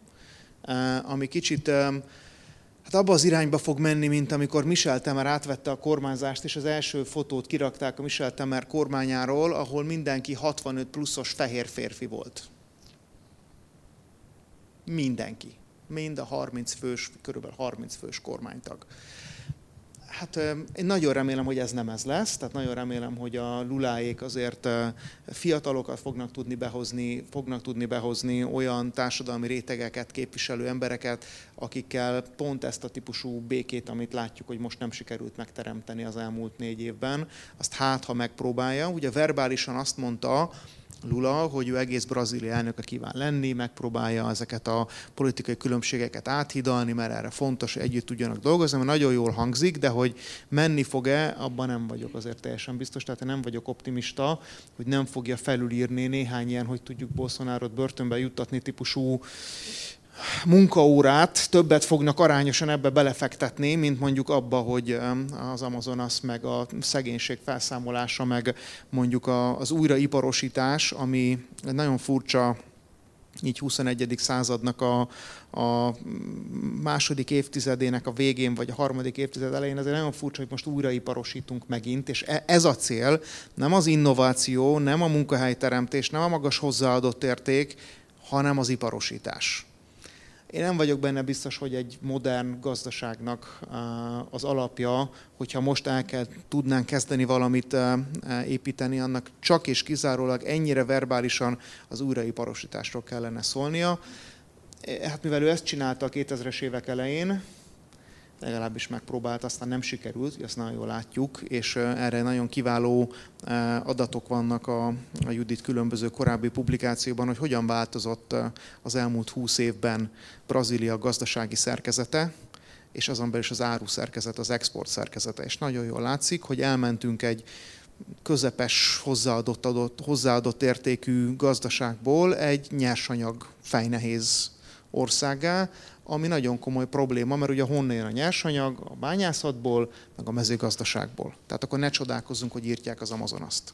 Speaker 2: ami kicsit hát abba az irányba fog menni, mint amikor Michel Temer átvette a kormányzást, és az első fotót kirakták a Michel Temer kormányáról, ahol mindenki 65 pluszos fehér férfi volt. Mindenki. Mind a 30 fős, körülbelül 30 fős kormánytag. Hát én nagyon remélem, hogy ez nem ez lesz, tehát nagyon remélem, hogy a luláék azért fiatalokat fognak tudni behozni, fognak tudni behozni olyan társadalmi rétegeket, képviselő embereket, akikkel pont ezt a típusú békét, amit látjuk, hogy most nem sikerült megteremteni az elmúlt négy évben, azt hát, ha megpróbálja. Ugye verbálisan azt mondta, Lula, hogy ő egész Brazília elnöke kíván lenni, megpróbálja ezeket a politikai különbségeket áthidalni, mert erre fontos, hogy együtt tudjanak dolgozni, mert nagyon jól hangzik, de hogy menni fog-e, abban nem vagyok azért teljesen biztos, tehát én nem vagyok optimista, hogy nem fogja felülírni néhány ilyen, hogy tudjuk Bolsonaro-t börtönbe juttatni típusú munkaórát többet fognak arányosan ebbe belefektetni, mint mondjuk abba, hogy az Amazonas meg a szegénység felszámolása, meg mondjuk az újraiparosítás, ami nagyon furcsa így 21. századnak a, a második évtizedének a végén, vagy a harmadik évtized elején, ezért nagyon furcsa, hogy most újraiparosítunk megint, és e, ez a cél, nem az innováció, nem a munkahelyteremtés, nem a magas hozzáadott érték, hanem az iparosítás. Én nem vagyok benne biztos, hogy egy modern gazdaságnak az alapja, hogyha most el kell, tudnánk kezdeni valamit építeni, annak csak és kizárólag ennyire verbálisan az újraiparosításról kellene szólnia. Hát mivel ő ezt csinálta a 2000-es évek elején, legalábbis megpróbált, aztán nem sikerült, ezt nagyon jól látjuk, és erre nagyon kiváló adatok vannak a, Judit különböző korábbi publikációban, hogy hogyan változott az elmúlt húsz évben Brazília gazdasági szerkezete, és azon belül is az áru szerkezet, az export szerkezete. És nagyon jól látszik, hogy elmentünk egy közepes hozzáadott, adott, hozzáadott értékű gazdaságból egy nyersanyag fejnehéz országá, ami nagyon komoly probléma, mert ugye honnan jön a nyersanyag? A bányászatból, meg a mezőgazdaságból. Tehát akkor ne csodálkozzunk, hogy írtják az Amazonaszt.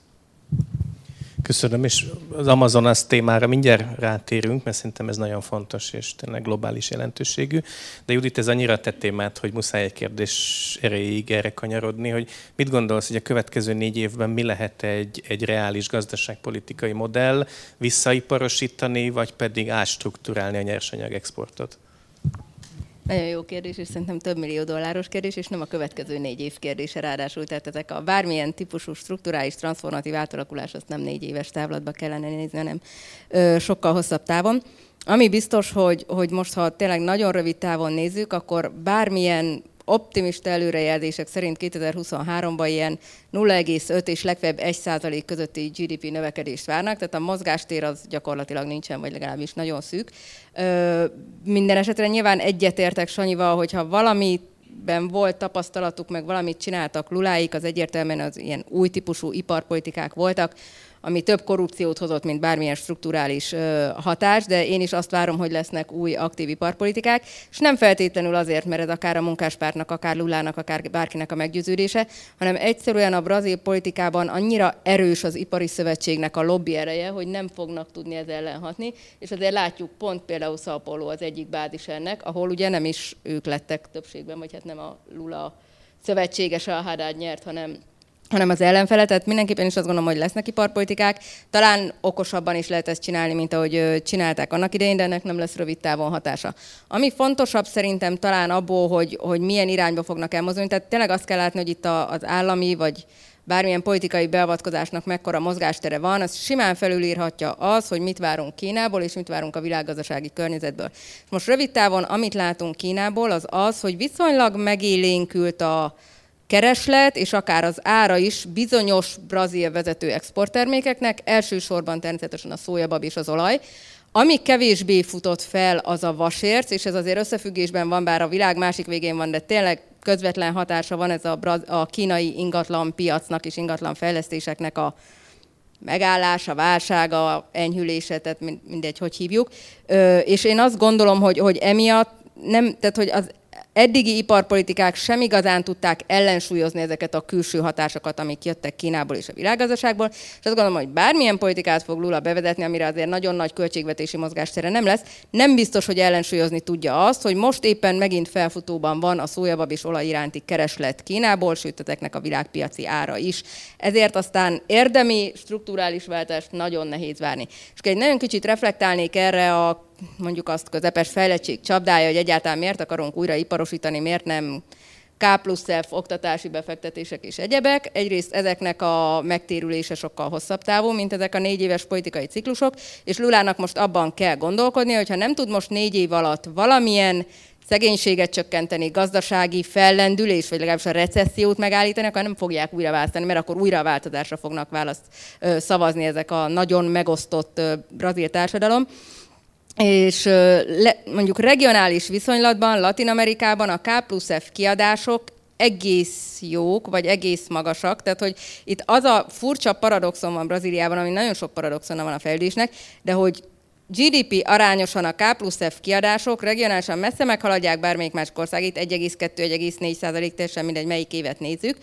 Speaker 1: Köszönöm, és az Amazonas témára mindjárt rátérünk, mert szerintem ez nagyon fontos és tényleg globális jelentőségű. De Judit, ez annyira tett témát, hogy muszáj egy kérdés erejéig erre kanyarodni, hogy mit gondolsz, hogy a következő négy évben mi lehet egy, egy reális gazdaságpolitikai modell, visszaiparosítani, vagy pedig átstruktúrálni a nyersanyag exportot?
Speaker 3: Nagyon jó kérdés, és szerintem több millió dolláros kérdés, és nem a következő négy év kérdése ráadásul. Tehát ezek a bármilyen típusú strukturális, transformatív átalakulás, azt nem négy éves távlatba kellene nézni, hanem ö, sokkal hosszabb távon. Ami biztos, hogy, hogy most, ha tényleg nagyon rövid távon nézzük, akkor bármilyen optimista előrejelzések szerint 2023-ban ilyen 0,5 és legfeljebb 1 százalék közötti GDP növekedést várnak, tehát a mozgástér az gyakorlatilag nincsen, vagy legalábbis nagyon szűk. Minden esetre nyilván egyetértek Sanyival, hogyha valami ben volt tapasztalatuk, meg valamit csináltak luláik, az egyértelműen az ilyen új típusú iparpolitikák voltak, ami több korrupciót hozott, mint bármilyen strukturális hatás, de én is azt várom, hogy lesznek új aktív iparpolitikák, és nem feltétlenül azért, mert ez akár a munkáspártnak, akár Lulának, akár bárkinek a meggyőződése, hanem egyszerűen a brazil politikában annyira erős az ipari szövetségnek a lobby ereje, hogy nem fognak tudni ez ellen hatni, és azért látjuk pont például Sao az egyik bázis ennek, ahol ugye nem is ők lettek többségben, vagy hát nem a Lula szövetséges a Haddad nyert, hanem hanem az ellenfele, tehát mindenképpen is azt gondolom, hogy lesznek iparpolitikák. Talán okosabban is lehet ezt csinálni, mint ahogy csinálták annak idején, de ennek nem lesz rövid távon hatása. Ami fontosabb szerintem talán abból, hogy, hogy milyen irányba fognak elmozdulni, tehát tényleg azt kell látni, hogy itt az állami vagy bármilyen politikai beavatkozásnak mekkora mozgástere van, az simán felülírhatja az, hogy mit várunk Kínából, és mit várunk a világgazdasági környezetből. Most rövid távon, amit látunk Kínából, az az, hogy viszonylag megélénkült a, kereslet, és akár az ára is bizonyos brazil vezető exporttermékeknek, elsősorban természetesen a szójabab és az olaj. Ami kevésbé futott fel, az a vasérc, és ez azért összefüggésben van, bár a világ másik végén van, de tényleg közvetlen hatása van ez a, a kínai ingatlan piacnak és ingatlan fejlesztéseknek a megállása, válsága, enyhülése, tehát mindegy, hogy hívjuk. És én azt gondolom, hogy, hogy emiatt nem, tehát hogy az eddigi iparpolitikák sem igazán tudták ellensúlyozni ezeket a külső hatásokat, amik jöttek Kínából és a világgazdaságból, és azt gondolom, hogy bármilyen politikát fog Lula bevezetni, amire azért nagyon nagy költségvetési mozgástere nem lesz, nem biztos, hogy ellensúlyozni tudja azt, hogy most éppen megint felfutóban van a szójabab és olaj iránti kereslet Kínából, sőt ezeknek a világpiaci ára is. Ezért aztán érdemi, strukturális váltást nagyon nehéz várni. És egy nagyon kicsit reflektálnék erre a mondjuk azt közepes fejlettség csapdája, hogy egyáltalán miért akarunk újra iparosítani, miért nem K plusz F oktatási befektetések és egyebek. Egyrészt ezeknek a megtérülése sokkal hosszabb távú, mint ezek a négy éves politikai ciklusok, és Lulának most abban kell gondolkodni, hogyha nem tud most négy év alatt valamilyen szegénységet csökkenteni, gazdasági fellendülés, vagy legalábbis a recessziót megállítani, akkor nem fogják újra választani, mert akkor újra a változásra fognak választ szavazni ezek a nagyon megosztott brazil társadalom és le, mondjuk regionális viszonylatban Latin Amerikában a K plusz F kiadások egész jók, vagy egész magasak, tehát hogy itt az a furcsa paradoxon van Brazíliában, ami nagyon sok paradoxona van a fejlődésnek, de hogy GDP arányosan a K plusz F kiadások regionálisan messze meghaladják bármelyik más országét, 1,2-1,4 százalék, teljesen mindegy, melyik évet nézzük,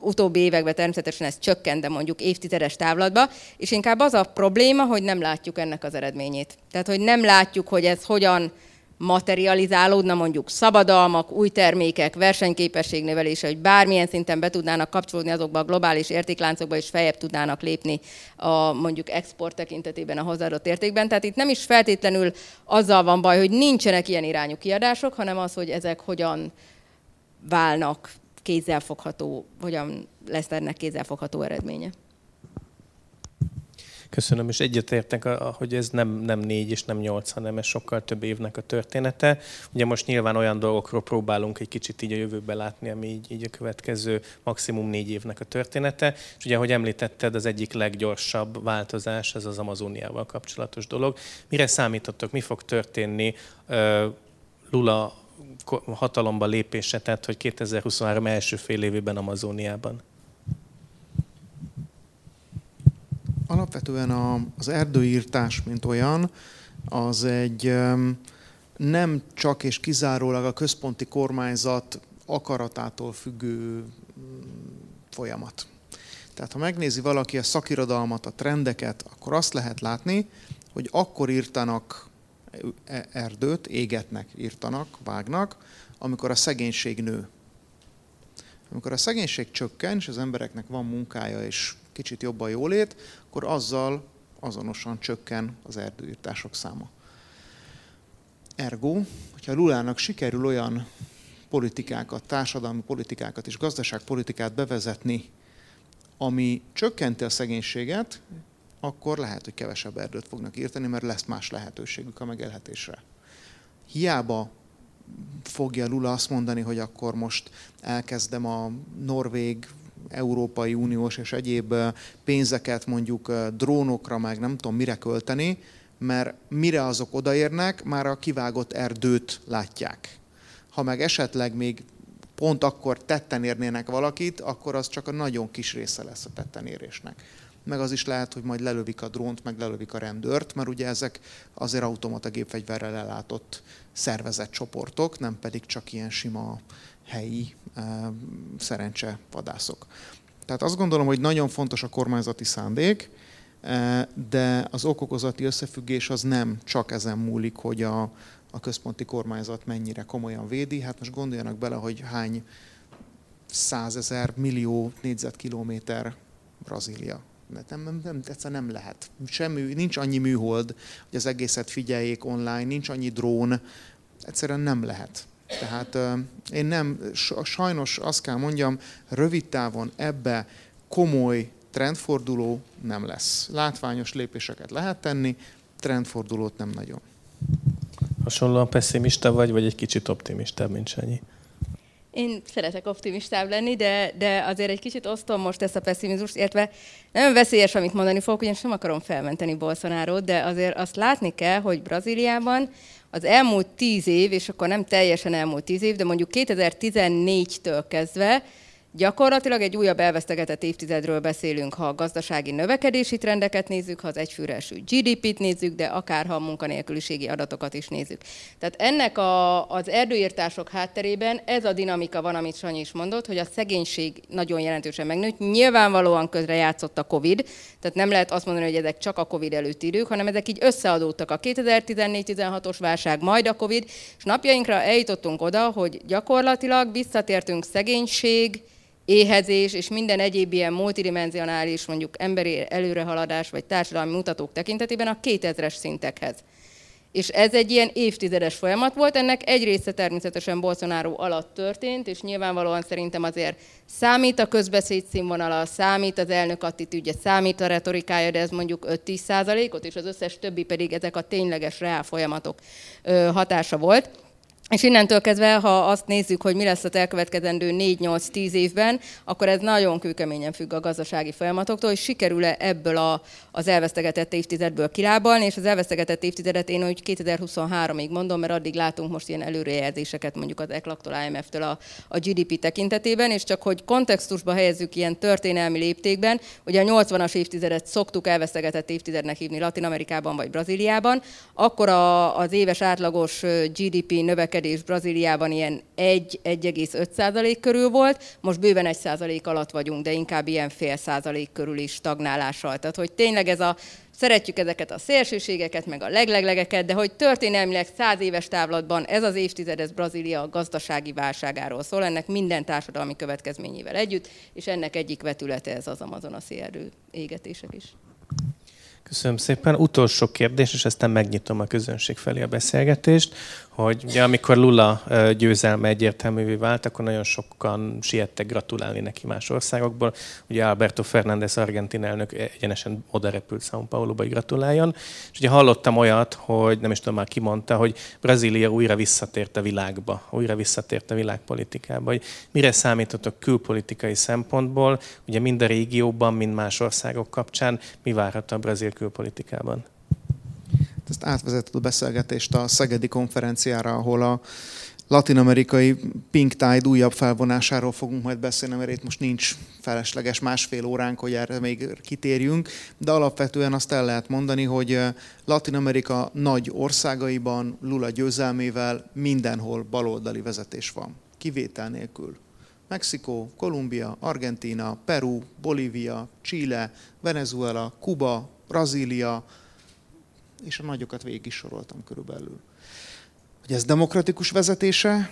Speaker 3: utóbbi években természetesen ez csökkent, de mondjuk évtizedes távlatba, és inkább az a probléma, hogy nem látjuk ennek az eredményét. Tehát, hogy nem látjuk, hogy ez hogyan materializálódna mondjuk szabadalmak, új termékek, versenyképesség növelése, hogy bármilyen szinten be tudnának kapcsolódni azokba a globális értékláncokba, és feljebb tudnának lépni a mondjuk export tekintetében a hozzáadott értékben. Tehát itt nem is feltétlenül azzal van baj, hogy nincsenek ilyen irányú kiadások, hanem az, hogy ezek hogyan válnak kézzelfogható, hogyan lesz ennek kézzelfogható eredménye.
Speaker 1: Köszönöm, és egyetértek, hogy ez nem, nem négy és nem nyolc, hanem ez sokkal több évnek a története. Ugye most nyilván olyan dolgokról próbálunk egy kicsit így a jövőbe látni, ami így, így a következő maximum négy évnek a története. És ugye, ahogy említetted, az egyik leggyorsabb változás, ez az Amazoniával kapcsolatos dolog. Mire számítottok, mi fog történni? Lula hatalomba lépése tett, hogy 2023 első fél évében Amazóniában?
Speaker 2: Alapvetően az erdőírtás, mint olyan, az egy nem csak és kizárólag a központi kormányzat akaratától függő mm, folyamat. Tehát ha megnézi valaki a szakirodalmat, a trendeket, akkor azt lehet látni, hogy akkor írtanak erdőt, égetnek, írtanak, vágnak, amikor a szegénység nő. Amikor a szegénység csökken, és az embereknek van munkája, és kicsit jobb a jólét, akkor azzal azonosan csökken az erdőírtások száma. Ergo, hogyha Lulának sikerül olyan politikákat, társadalmi politikákat és gazdaságpolitikát bevezetni, ami csökkenti a szegénységet, akkor lehet, hogy kevesebb erdőt fognak írtani, mert lesz más lehetőségük a megélhetésre. Hiába fogja Lula azt mondani, hogy akkor most elkezdem a norvég, Európai Uniós és egyéb pénzeket mondjuk drónokra, meg nem tudom mire költeni, mert mire azok odaérnek, már a kivágott erdőt látják. Ha meg esetleg még pont akkor tetten érnének valakit, akkor az csak a nagyon kis része lesz a tettenérésnek. Meg az is lehet, hogy majd lelövik a drónt, meg lelövik a rendőrt, mert ugye ezek azért automata gépfegyverrel ellátott szervezett csoportok, nem pedig csak ilyen sima helyi e, szerencse vadászok. Tehát azt gondolom, hogy nagyon fontos a kormányzati szándék, de az okokozati összefüggés az nem csak ezen múlik, hogy a, a központi kormányzat mennyire komolyan védi. Hát most gondoljanak bele, hogy hány százezer, millió négyzetkilométer Brazília. Nem, nem, nem, egyszerűen nem lehet. Semmi, nincs annyi műhold, hogy az egészet figyeljék online, nincs annyi drón, egyszerűen nem lehet. Tehát én nem, sajnos azt kell mondjam, rövid távon ebbe komoly trendforduló nem lesz. Látványos lépéseket lehet tenni, trendfordulót nem nagyon.
Speaker 1: Hasonlóan pessimista vagy, vagy egy kicsit optimistább, mint Sanyi?
Speaker 3: Én szeretek optimistább lenni, de, de azért egy kicsit osztom most ezt a pessimizmust, illetve nagyon veszélyes, amit mondani fogok, ugyanis nem akarom felmenteni bolsonaro de azért azt látni kell, hogy Brazíliában az elmúlt tíz év, és akkor nem teljesen elmúlt tíz év, de mondjuk 2014-től kezdve Gyakorlatilag egy újabb elvesztegetett évtizedről beszélünk, ha a gazdasági növekedési trendeket nézzük, ha az egyfőresű GDP-t nézzük, de akár ha a munkanélküliségi adatokat is nézzük. Tehát ennek a, az erdőírtások hátterében ez a dinamika van, amit Sanyi is mondott, hogy a szegénység nagyon jelentősen megnőtt. Nyilvánvalóan közre játszott a COVID, tehát nem lehet azt mondani, hogy ezek csak a COVID előtti idők, hanem ezek így összeadódtak a 2014-16-os válság, majd a COVID, és napjainkra eljutottunk oda, hogy gyakorlatilag visszatértünk szegénység, éhezés és minden egyéb ilyen multidimensionális, mondjuk emberi előrehaladás vagy társadalmi mutatók tekintetében a 2000-es szintekhez. És ez egy ilyen évtizedes folyamat volt, ennek egy része természetesen Bolsonaro alatt történt, és nyilvánvalóan szerintem azért számít a közbeszéd színvonala, számít az elnök attitűdje, számít a retorikája, de ez mondjuk 5-10 százalékot, és az összes többi pedig ezek a tényleges reál folyamatok hatása volt. És innentől kezdve, ha azt nézzük, hogy mi lesz az elkövetkezendő 4-8-10 évben, akkor ez nagyon kőkeményen függ a gazdasági folyamatoktól, hogy sikerül-e ebből a, az elvesztegetett évtizedből kilábalni, és az elvesztegetett évtizedet én úgy 2023-ig mondom, mert addig látunk most ilyen előrejelzéseket mondjuk az ECLAC-tól, IMF-től a, a GDP tekintetében, és csak hogy kontextusba helyezzük ilyen történelmi léptékben, ugye a 80-as évtizedet szoktuk elvesztegetett évtizednek hívni Latin Amerikában vagy Brazíliában, akkor a, az éves átlagos GDP növekedés növekedés Brazíliában ilyen 1-1,5 százalék körül volt, most bőven 1 százalék alatt vagyunk, de inkább ilyen fél százalék körül is stagnálással. Tehát, hogy tényleg ez a Szeretjük ezeket a szélsőségeket, meg a legleglegeket, de hogy történelmileg száz éves távlatban ez az évtized, ez Brazília gazdasági válságáról szól, ennek minden társadalmi következményével együtt, és ennek egyik vetülete ez az amazonasi erő égetések is.
Speaker 1: Köszönöm szépen. Utolsó kérdés, és aztán megnyitom a közönség felé a beszélgetést hogy ugye amikor Lula győzelme egyértelművé vált, akkor nagyon sokan siettek gratulálni neki más országokból. Ugye Alberto Fernández argentin elnök egyenesen oda repült São Paulo-ba, hogy gratuláljon. És ugye hallottam olyat, hogy nem is tudom már ki hogy Brazília újra visszatért a világba, újra visszatért a világpolitikába. Hogy mire számítottok külpolitikai szempontból, ugye mind a régióban, mind más országok kapcsán, mi várható a brazil külpolitikában?
Speaker 2: Ezt átvezetett a beszélgetést a Szegedi konferenciára, ahol a latin-amerikai Pink Tide újabb felvonásáról fogunk majd beszélni, mert itt most nincs felesleges másfél óránk, hogy erre még kitérjünk, de alapvetően azt el lehet mondani, hogy Latin-Amerika nagy országaiban Lula győzelmével mindenhol baloldali vezetés van, kivétel nélkül. Mexikó, Kolumbia, Argentína, Peru, Bolívia, Chile, Venezuela, Kuba, Brazília, és a nagyokat végig is soroltam körülbelül. Hogy ez demokratikus vezetése,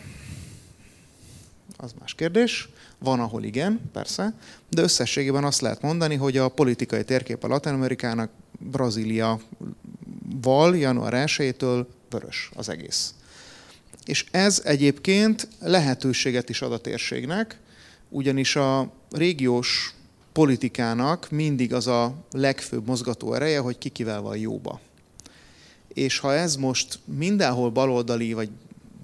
Speaker 2: az más kérdés. Van, ahol igen, persze, de összességében azt lehet mondani, hogy a politikai térkép a Latin-Amerikának Brazília val január 1-től vörös az egész. És ez egyébként lehetőséget is ad a térségnek, ugyanis a régiós politikának mindig az a legfőbb mozgató ereje, hogy ki kivel van jóba. És ha ez most mindenhol baloldali, vagy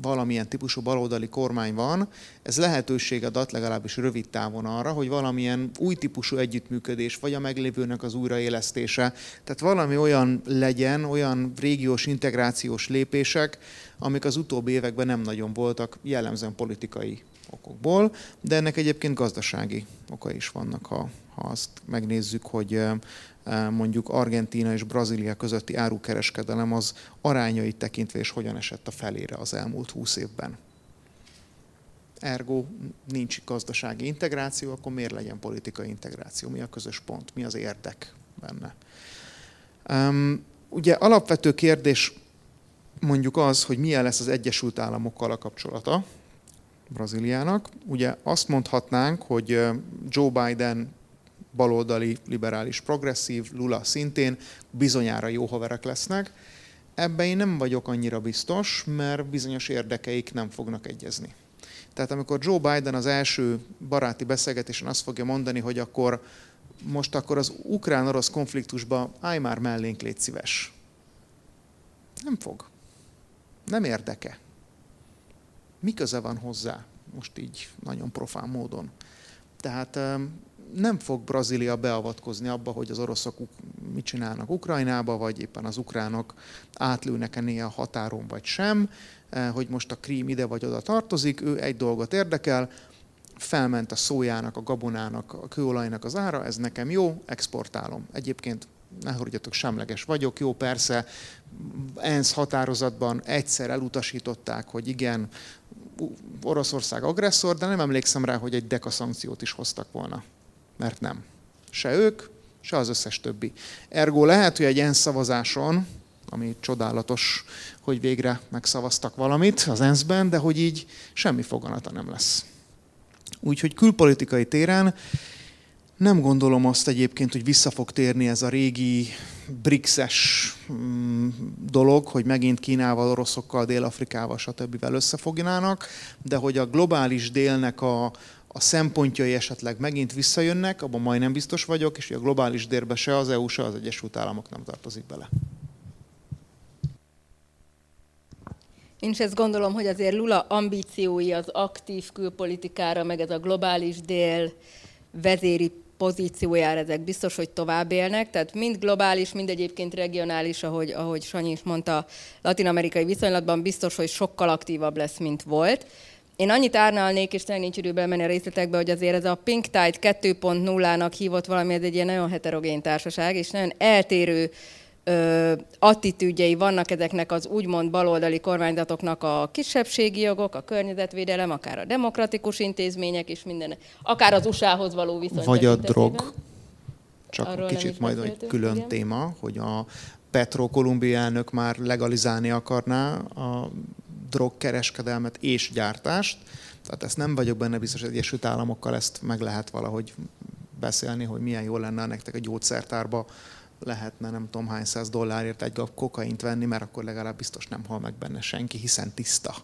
Speaker 2: valamilyen típusú baloldali kormány van, ez lehetőséget ad legalábbis rövid távon arra, hogy valamilyen új típusú együttműködés, vagy a meglévőnek az újraélesztése, tehát valami olyan legyen, olyan régiós integrációs lépések, amik az utóbbi években nem nagyon voltak, jellemzően politikai okokból, de ennek egyébként gazdasági oka is vannak, ha, ha azt megnézzük, hogy mondjuk Argentína és Brazília közötti árukereskedelem az arányait tekintve és hogyan esett a felére az elmúlt húsz évben. Ergo nincs gazdasági integráció, akkor miért legyen politikai integráció? Mi a közös pont? Mi az érdek benne? Ugye alapvető kérdés mondjuk az, hogy milyen lesz az Egyesült Államokkal a kapcsolata Brazíliának. Ugye azt mondhatnánk, hogy Joe Biden baloldali, liberális, progresszív, Lula szintén bizonyára jó haverek lesznek. Ebben én nem vagyok annyira biztos, mert bizonyos érdekeik nem fognak egyezni. Tehát amikor Joe Biden az első baráti beszélgetésen azt fogja mondani, hogy akkor most akkor az ukrán-orosz konfliktusba állj már mellénk, légy szíves. Nem fog. Nem érdeke. Mi köze van hozzá? Most így nagyon profán módon. Tehát nem fog Brazília beavatkozni abba, hogy az oroszok mit csinálnak Ukrajnába, vagy éppen az ukránok átlőnek-e néha határon, vagy sem, eh, hogy most a krím ide vagy oda tartozik, ő egy dolgot érdekel, felment a szójának, a gabonának, a kőolajnak az ára, ez nekem jó, exportálom. Egyébként ne hordjatok, semleges vagyok, jó persze, ENSZ határozatban egyszer elutasították, hogy igen, Oroszország agresszor, de nem emlékszem rá, hogy egy deka szankciót is hoztak volna mert nem. Se ők, se az összes többi. Ergo lehet, hogy egy ENSZ szavazáson, ami csodálatos, hogy végre megszavaztak valamit az ENSZ-ben, de hogy így semmi foganata nem lesz. Úgyhogy külpolitikai téren nem gondolom azt egyébként, hogy vissza fog térni ez a régi BRICS-es mm, dolog, hogy megint Kínával, Oroszokkal, Dél-Afrikával, stb. összefognának, de hogy a globális délnek a, a szempontjai esetleg megint visszajönnek, abban majdnem biztos vagyok, és a globális dérbe se az EU, se az Egyesült Államok nem tartozik bele.
Speaker 3: Én is ezt gondolom, hogy azért Lula ambíciói az aktív külpolitikára, meg ez a globális dél vezéri pozíciójára ezek biztos, hogy tovább élnek, tehát mind globális, mind egyébként regionális, ahogy, ahogy Sanyi is mondta, latin-amerikai viszonylatban biztos, hogy sokkal aktívabb lesz, mint volt. Én annyit árnalnék, és tényleg nincs időben menni a részletekbe, hogy azért ez a Pink Tide 2.0-nak hívott valami, ez egy ilyen nagyon heterogén társaság, és nagyon eltérő ö, attitűdjei vannak ezeknek az úgymond baloldali kormányzatoknak a kisebbségi jogok, a környezetvédelem, akár a demokratikus intézmények és minden, akár az USA-hoz való viszony.
Speaker 2: Vagy a drog, csak Arról kicsit majd egy külön igen. téma, hogy a Petro kolumbiának már legalizálni akarná a drogkereskedelmet és gyártást. Tehát ezt nem vagyok benne biztos, hogy Egyesült Államokkal ezt meg lehet valahogy beszélni, hogy milyen jó lenne nektek a gyógyszertárba lehetne nem tudom hány száz dollárért egy kokaint venni, mert akkor legalább biztos nem hal meg benne senki, hiszen tiszta.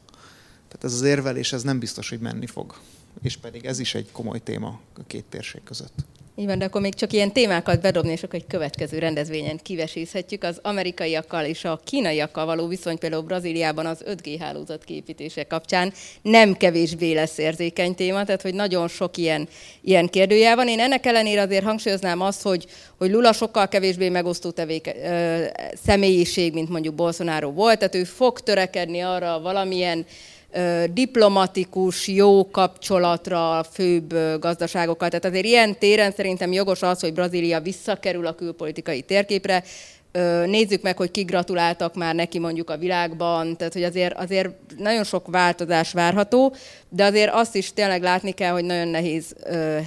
Speaker 2: Tehát ez az érvelés, ez nem biztos, hogy menni fog. És pedig ez is egy komoly téma a két térség között.
Speaker 3: Így van, de akkor még csak ilyen témákat bedobni, és akkor egy következő rendezvényen kivesészhetjük. Az amerikaiakkal és a kínaiakkal való viszony például Brazíliában az 5G hálózat képítése kapcsán nem kevésbé lesz érzékeny téma, tehát hogy nagyon sok ilyen, ilyen kérdőjel van. Én ennek ellenére azért hangsúlyoznám azt, hogy, hogy Lula sokkal kevésbé megosztó tevéke, ö, személyiség, mint mondjuk Bolsonaro volt, tehát ő fog törekedni arra valamilyen diplomatikus, jó kapcsolatra a főbb gazdaságokkal. Tehát azért ilyen téren szerintem jogos az, hogy Brazília visszakerül a külpolitikai térképre, nézzük meg, hogy ki gratuláltak már neki mondjuk a világban, tehát hogy azért, azért nagyon sok változás várható, de azért azt is tényleg látni kell, hogy nagyon nehéz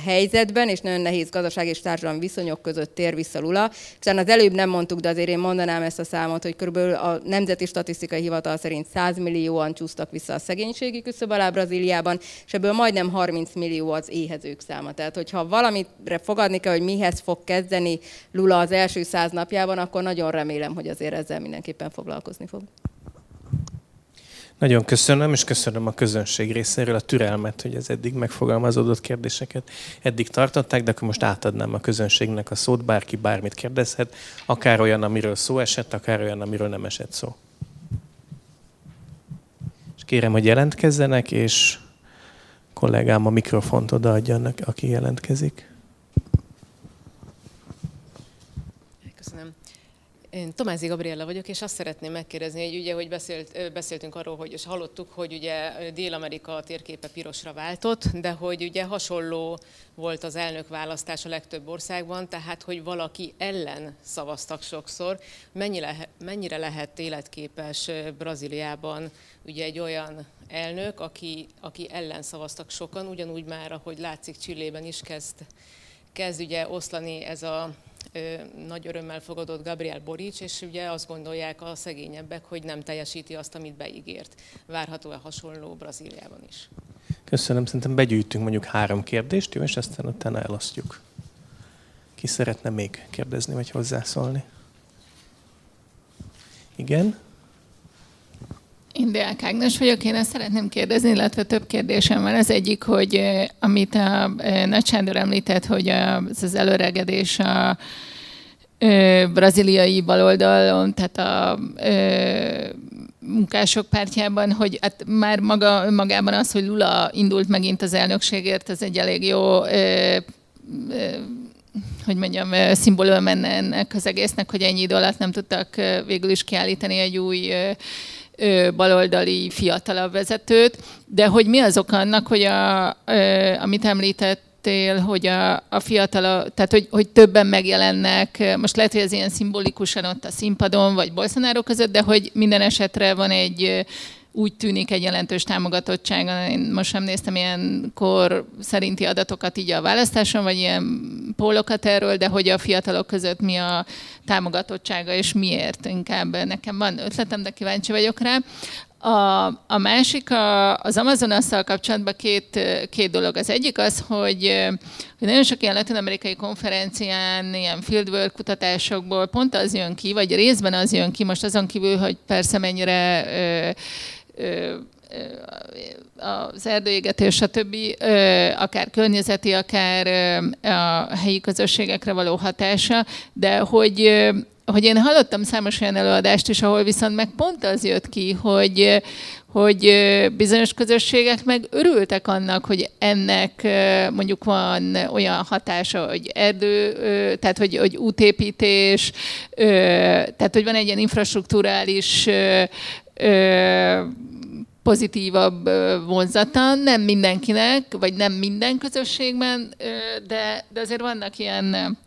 Speaker 3: helyzetben és nagyon nehéz gazdaság és társadalmi viszonyok között tér vissza Lula. Hiszen az előbb nem mondtuk, de azért én mondanám ezt a számot, hogy körülbelül a Nemzeti Statisztikai Hivatal szerint 100 millióan csúsztak vissza a szegénységi küszöb alá Brazíliában, és ebből majdnem 30 millió az éhezők száma. Tehát, hogyha valamire fogadni kell, hogy mihez fog kezdeni Lula az első száz napjában, akkor nagyon remélem, hogy azért ezzel mindenképpen foglalkozni fog.
Speaker 1: Nagyon köszönöm, és köszönöm a közönség részéről a türelmet, hogy az eddig megfogalmazódott kérdéseket eddig tartották, de akkor most átadnám a közönségnek a szót, bárki bármit kérdezhet, akár olyan, amiről szó esett, akár olyan, amiről nem esett szó. És kérem, hogy jelentkezzenek, és kollégám a mikrofont odaadja annak, aki jelentkezik.
Speaker 4: Én Tomázi Gabriella vagyok, és azt szeretném megkérdezni, hogy ugye, hogy beszélt, beszéltünk arról, hogy és hallottuk, hogy ugye Dél-Amerika térképe pirosra váltott, de hogy ugye hasonló volt az elnökválasztás a legtöbb országban, tehát hogy valaki ellen szavaztak sokszor. Mennyire, mennyire lehet életképes Brazíliában ugye egy olyan elnök, aki, aki ellen szavaztak sokan, ugyanúgy már, ahogy látszik Csillében is kezd, kezd ugye oszlani ez a nagy örömmel fogadott Gabriel Boric, és ugye azt gondolják a szegényebbek, hogy nem teljesíti azt, amit beígért. Várható-e hasonló Brazíliában is?
Speaker 1: Köszönöm, szerintem begyűjtünk mondjuk három kérdést, jó, és aztán utána elasztjuk. Ki szeretne még kérdezni, vagy hozzászólni? Igen?
Speaker 5: Én Deák Ágnes vagyok, én ezt szeretném kérdezni, illetve több kérdésem van. Az egyik, hogy amit a Nagy Sándor említett, hogy az, az előregedés a braziliai baloldalon, tehát a munkások pártjában, hogy hát már maga, magában az, hogy Lula indult megint az elnökségért, ez egy elég jó hogy mondjam, szimbólum menne ennek az egésznek, hogy ennyi idő alatt nem tudtak végül is kiállítani egy új baloldali fiatalabb vezetőt, de hogy mi az oka annak, hogy a, amit említett, hogy a, a fiatal, tehát hogy, hogy többen megjelennek, most lehet, hogy ez ilyen szimbolikusan ott a színpadon, vagy Bolsonaro között, de hogy minden esetre van egy úgy tűnik egy jelentős támogatottság. Én most sem néztem ilyen kor szerinti adatokat így a választáson, vagy ilyen pólokat erről, de hogy a fiatalok között mi a támogatottsága, és miért inkább nekem van ötletem, de kíváncsi vagyok rá. A, a másik a, az Amazonasszal kapcsolatban két, két dolog. Az egyik az, hogy, hogy nagyon sok ilyen latin-amerikai konferencián, ilyen fieldwork kutatásokból pont az jön ki, vagy részben az jön ki, most azon kívül, hogy persze mennyire ö, az erdőégetés, stb., akár környezeti, akár a helyi közösségekre való hatása, de hogy hogy én hallottam számos olyan előadást is, ahol viszont meg pont az jött ki, hogy, hogy bizonyos közösségek meg örültek annak, hogy ennek mondjuk van olyan hatása, hogy erdő, tehát hogy, hogy útépítés, tehát hogy van egy ilyen infrastruktúrális pozitívabb vonzata, nem mindenkinek, vagy nem minden közösségben, de, de azért vannak ilyen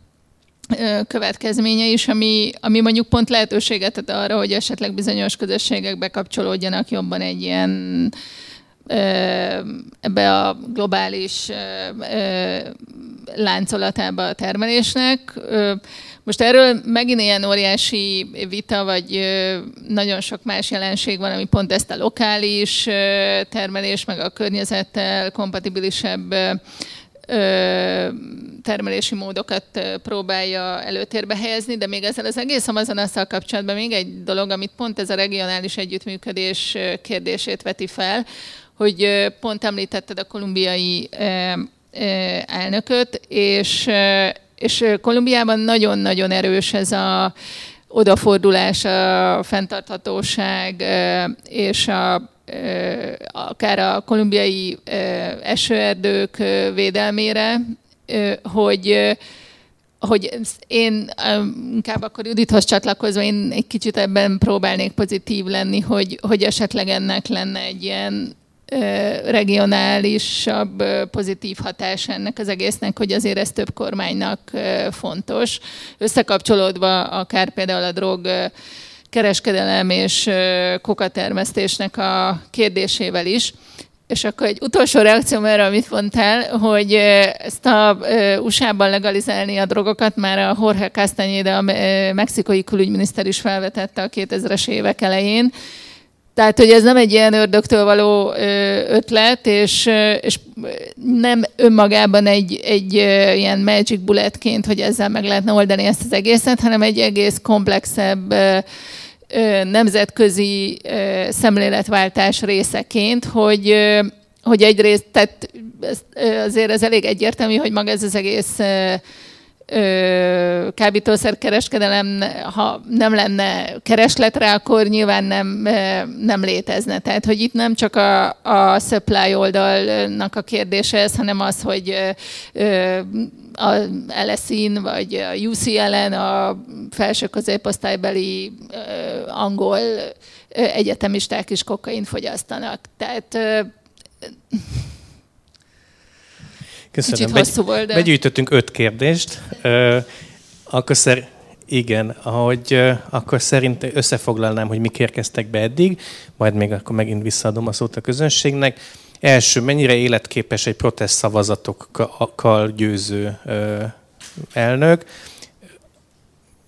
Speaker 5: következménye is, ami, ami mondjuk pont lehetőséget ad arra, hogy esetleg bizonyos közösségek bekapcsolódjanak jobban egy ilyen ebbe a globális láncolatába a termelésnek. Most erről megint ilyen óriási vita, vagy nagyon sok más jelenség van, ami pont ezt a lokális termelés, meg a környezettel kompatibilisebb termelési módokat próbálja előtérbe helyezni, de még ezzel az egész Amazonasszal kapcsolatban még egy dolog, amit pont ez a regionális együttműködés kérdését veti fel, hogy pont említetted a kolumbiai elnököt, és, és Kolumbiában nagyon-nagyon erős ez a odafordulás, a fenntarthatóság és a akár a kolumbiai esőerdők védelmére, hogy hogy én inkább akkor Judithoz csatlakozva, én egy kicsit ebben próbálnék pozitív lenni, hogy, hogy esetleg ennek lenne egy ilyen regionálisabb pozitív hatás ennek az egésznek, hogy azért ez több kormánynak fontos. Összekapcsolódva akár például a drog kereskedelem és kokatermesztésnek a kérdésével is. És akkor egy utolsó reakció erre, amit mondtál, hogy ezt a USA-ban legalizálni a drogokat már a Jorge Castañeda, a mexikai külügyminiszter is felvetette a 2000-es évek elején, tehát, hogy ez nem egy ilyen ördögtől való ötlet, és, és nem önmagában egy, egy ilyen magic bulletként, hogy ezzel meg lehetne oldani ezt az egészet, hanem egy egész komplexebb nemzetközi szemléletváltás részeként, hogy hogy egyrészt, tehát azért ez elég egyértelmű, hogy maga ez az egész kábítószerkereskedelem, ha nem lenne keresletre, akkor nyilván nem, nem létezne. Tehát, hogy itt nem csak a, a supply oldalnak a kérdése ez, hanem az, hogy a LSI-n vagy a UCL-en a felső középosztálybeli angol egyetemisták is kokain fogyasztanak. Tehát
Speaker 1: Köszönöm.
Speaker 5: Kicsit hosszú volt, de...
Speaker 1: Begyűjtöttünk öt kérdést. Akkor szer... Igen, ahogy akkor szerint összefoglalnám, hogy mik érkeztek be eddig, majd még akkor megint visszaadom a szót a közönségnek. Első, mennyire életképes egy protest szavazatokkal győző elnök?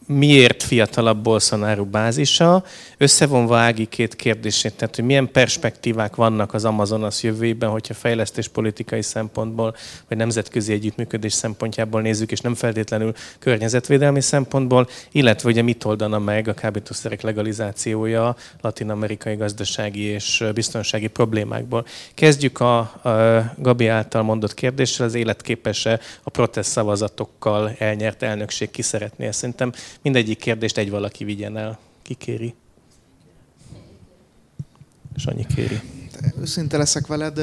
Speaker 1: Miért fiatalabb Bolsonaro bázisa, összevonva Ági két kérdését, tehát hogy milyen perspektívák vannak az Amazonas jövőjében, hogyha fejlesztés politikai szempontból, vagy nemzetközi együttműködés szempontjából nézzük, és nem feltétlenül környezetvédelmi szempontból, illetve ugye mit oldana meg a kábítószerek legalizációja latin-amerikai gazdasági és biztonsági problémákból. Kezdjük a, a Gabi által mondott kérdéssel, az életképes-e a protest szavazatokkal elnyert elnökség ki szeretné. Szerintem mindegyik kérdést egy valaki vigyen el. Ki kéri? Sanyi kéri.
Speaker 2: Őszinte leszek veled,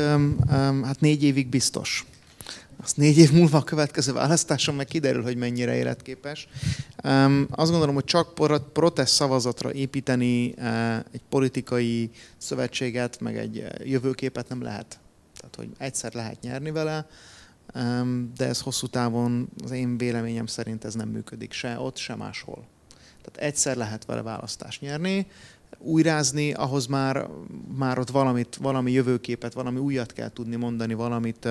Speaker 2: hát négy évig biztos. Azt négy év múlva a következő választáson meg kiderül, hogy mennyire életképes. Azt gondolom, hogy csak protest szavazatra építeni egy politikai szövetséget, meg egy jövőképet nem lehet. Tehát, hogy egyszer lehet nyerni vele, de ez hosszú távon az én véleményem szerint ez nem működik se ott, se máshol. Tehát egyszer lehet vele választást nyerni, újrázni, ahhoz már, már ott valamit, valami jövőképet, valami újat kell tudni mondani, valamit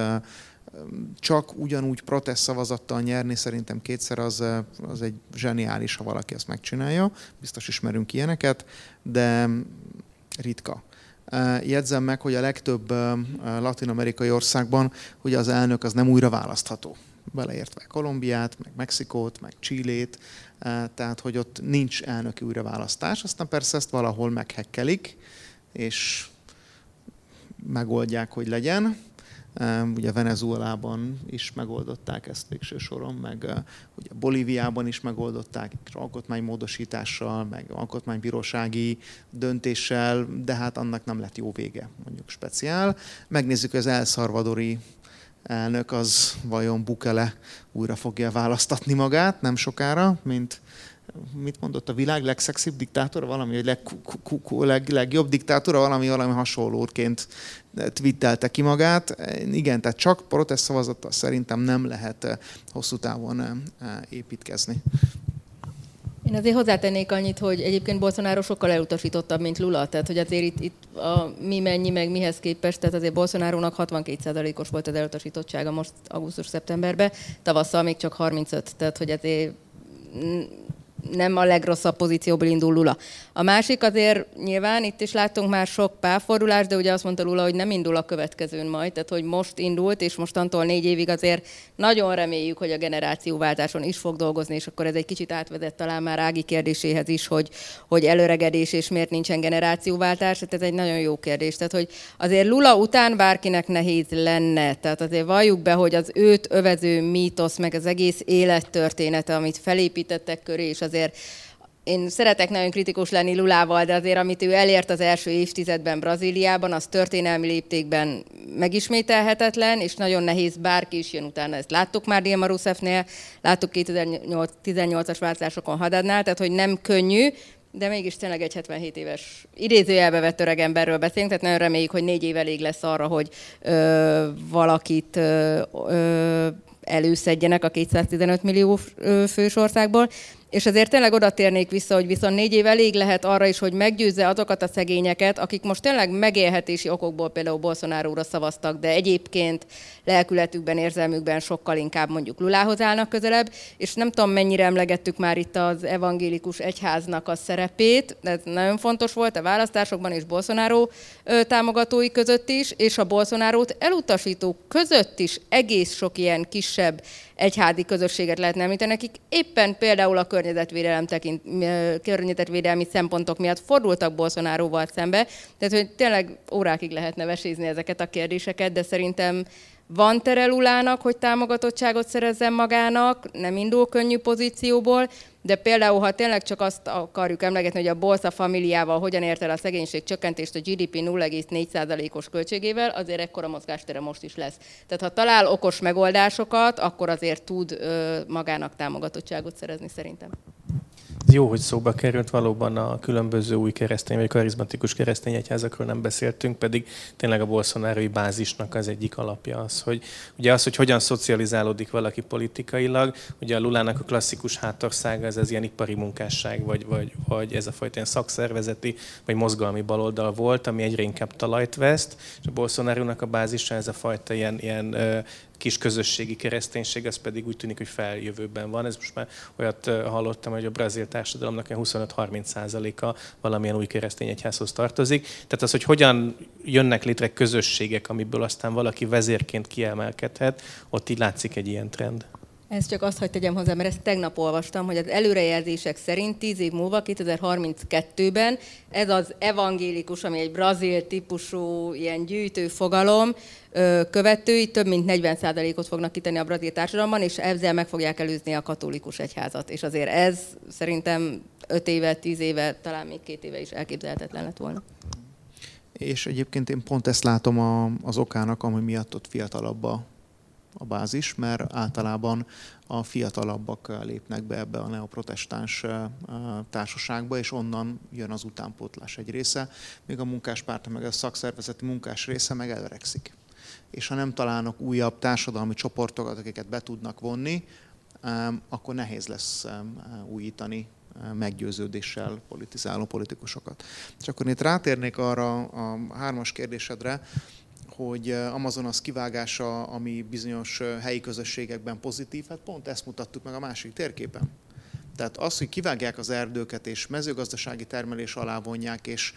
Speaker 2: csak ugyanúgy protest szavazattal nyerni szerintem kétszer az, az egy zseniális, ha valaki ezt megcsinálja. Biztos ismerünk ilyeneket, de ritka. Jegyzem meg, hogy a legtöbb latin-amerikai országban ugye az elnök az nem újra választható. Beleértve Kolumbiát, meg Mexikót, meg Csillét, tehát hogy ott nincs elnöki újraválasztás, aztán persze ezt valahol meghekkelik, és megoldják, hogy legyen. Ugye Venezuelában is megoldották ezt végső soron, meg ugye Bolíviában is megoldották alkotmánymódosítással, meg alkotmánybírósági döntéssel, de hát annak nem lett jó vége, mondjuk speciál. Megnézzük, hogy az elszarvadori elnök az vajon Bukele újra fogja választatni magát nem sokára, mint mit mondott, a világ legszexibb diktátora, valami, leg, leg, legjobb diktátora, valami, valami hasonlóként twittelte ki magát. Igen, tehát csak protest szavazattal szerintem nem lehet eh, hosszú távon eh, építkezni.
Speaker 3: Én azért hozzátennék annyit, hogy egyébként Bolsonaro sokkal elutasítottabb, mint Lula, tehát hogy azért itt, itt a mi mennyi, meg mihez képest, tehát azért Bolsonarónak 62%-os volt az elutasítottsága most augusztus-szeptemberben, tavasszal még csak 35, tehát hogy azért nem a legrosszabb pozícióból indul Lula. A másik azért nyilván itt is láttunk már sok párfordulást, de ugye azt mondta Lula, hogy nem indul a következőn majd, tehát hogy most indult, és mostantól négy évig azért nagyon reméljük, hogy a generációváltáson is fog dolgozni, és akkor ez egy kicsit átvezet talán már Ági kérdéséhez is, hogy, hogy előregedés és miért nincsen generációváltás, tehát ez egy nagyon jó kérdés. Tehát, hogy azért Lula után bárkinek nehéz lenne, tehát azért valljuk be, hogy az őt övező mítosz, meg az egész élettörténete, amit felépítettek köré, és azért én szeretek nagyon kritikus lenni Lulával, de azért amit ő elért az első évtizedben Brazíliában, az történelmi léptékben megismételhetetlen, és nagyon nehéz bárki is jön utána. Ezt láttuk már Dilma Rousseffnél, láttuk 2018-as változásokon Hadadnál, tehát hogy nem könnyű, de mégis tényleg egy 77 éves idézőjelbe vett öreg emberről beszélünk, tehát nagyon reméljük, hogy négy év elég lesz arra, hogy ö, valakit ö, ö, előszedjenek a 215 millió fős országból. És azért tényleg oda térnék vissza, hogy viszont négy év elég lehet arra is, hogy meggyőzze azokat a szegényeket, akik most tényleg megélhetési okokból például Bolsonaro-ra szavaztak, de egyébként lelkületükben, érzelmükben sokkal inkább mondjuk Lulához állnak közelebb, és nem tudom mennyire emlegettük már itt az evangélikus egyháznak a szerepét, ez nagyon fontos volt a választásokban és Bolsonaro támogatói között is, és a Bolsonaro-t elutasítók között is egész sok ilyen kisebb egyhádi közösséget lehetne említeni, akik éppen például a környezetvédelem tekint, környezetvédelmi szempontok miatt fordultak Bolsonaroval szembe. Tehát, hogy tényleg órákig lehetne vesézni ezeket a kérdéseket, de szerintem van tere Lulának, hogy támogatottságot szerezzen magának, nem indul könnyű pozícióból, de például, ha tényleg csak azt akarjuk emlegetni, hogy a Bolsa familiával hogyan ért el a szegénység csökkentést a GDP 0,4%-os költségével, azért ekkora mozgástere most is lesz. Tehát ha talál okos megoldásokat, akkor azért tud magának támogatottságot szerezni szerintem.
Speaker 1: Jó, hogy szóba került. Valóban a különböző új keresztény vagy karizmatikus keresztény egyházakról nem beszéltünk, pedig tényleg a bolsonaro bázisnak az egyik alapja az, hogy ugye az, hogy hogyan szocializálódik valaki politikailag, ugye a Lulának a klasszikus hátországa ez az ilyen ipari munkásság, vagy, vagy, vagy ez a fajta ilyen szakszervezeti, vagy mozgalmi baloldal volt, ami egyre inkább talajt veszt, és a bolsonaro a bázisa ez a fajta ilyen, ilyen kis közösségi kereszténység, az pedig úgy tűnik, hogy feljövőben van. Ez most már olyat hallottam, hogy a brazil társadalomnak 25-30 százaléka valamilyen új keresztény egyházhoz tartozik. Tehát az, hogy hogyan jönnek létre közösségek, amiből aztán valaki vezérként kiemelkedhet, ott így látszik egy ilyen trend.
Speaker 3: Ez csak azt, hogy tegyem hozzá, mert ezt tegnap olvastam, hogy az előrejelzések szerint 10 év múlva, 2032-ben ez az evangélikus, ami egy brazil típusú ilyen gyűjtő fogalom, követői több mint 40%-ot fognak kitenni a brazil társadalomban, és ezzel meg fogják előzni a katolikus egyházat. És azért ez szerintem 5 éve, 10 éve, talán még két éve is elképzelhetetlen lett volna.
Speaker 2: És egyébként én pont ezt látom a, az okának, ami miatt ott fiatalabb a a bázis, mert általában a fiatalabbak lépnek be ebbe a neoprotestáns társaságba, és onnan jön az utánpótlás egy része, még a munkáspárt, meg a szakszervezeti munkás része meg elöregszik. És ha nem találnak újabb társadalmi csoportokat, akiket be tudnak vonni, akkor nehéz lesz újítani meggyőződéssel politizáló politikusokat. És akkor itt rátérnék arra a hármas kérdésedre, hogy Amazonas kivágása, ami bizonyos helyi közösségekben pozitív, hát pont ezt mutattuk meg a másik térképen. Tehát az, hogy kivágják az erdőket, és mezőgazdasági termelés alá vonják, és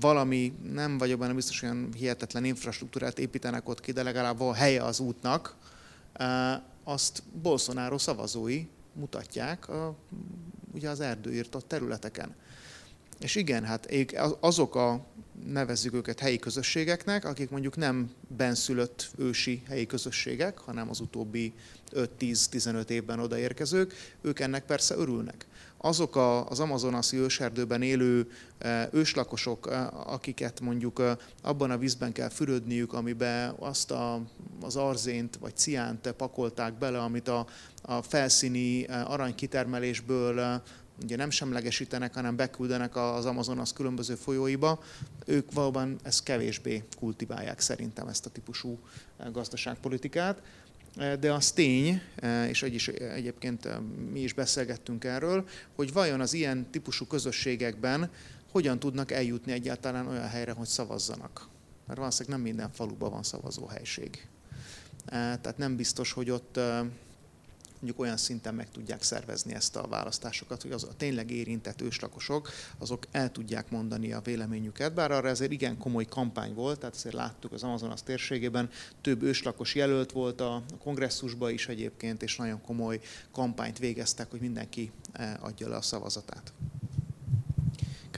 Speaker 2: valami, nem vagyok benne biztos, olyan hihetetlen infrastruktúrát építenek ott ki, de legalább van helye az útnak, azt Bolsonaro szavazói mutatják a, ugye az erdőírtott területeken. És igen, hát azok a nevezzük őket helyi közösségeknek, akik mondjuk nem benszülött ősi helyi közösségek, hanem az utóbbi 5-10-15 évben odaérkezők, ők ennek persze örülnek. Azok a, az amazonaszi őserdőben élő e, őslakosok, e, akiket mondjuk e, abban a vízben kell fürödniük, amiben azt a, az arzént vagy ciánt pakolták bele, amit a, a felszíni aranykitermelésből ugye nem semlegesítenek, hanem beküldenek az Amazonas különböző folyóiba, ők valóban ezt kevésbé kultiválják szerintem ezt a típusú eh, gazdaságpolitikát. Eh, de az tény, eh, és egy is, egyébként mi is beszélgettünk erről, hogy vajon az ilyen típusú közösségekben hogyan tudnak eljutni egyáltalán olyan helyre, hogy szavazzanak. Mert valószínűleg nem minden faluban van szavazóhelység. Tehát nem biztos, hogy ott mondjuk olyan szinten meg tudják szervezni ezt a választásokat, hogy az a tényleg érintett őslakosok, azok el tudják mondani a véleményüket, bár arra ezért igen komoly kampány volt, tehát azért láttuk az Amazonas térségében, több őslakos jelölt volt a kongresszusba is egyébként, és nagyon komoly kampányt végeztek, hogy mindenki eh, adja le a szavazatát.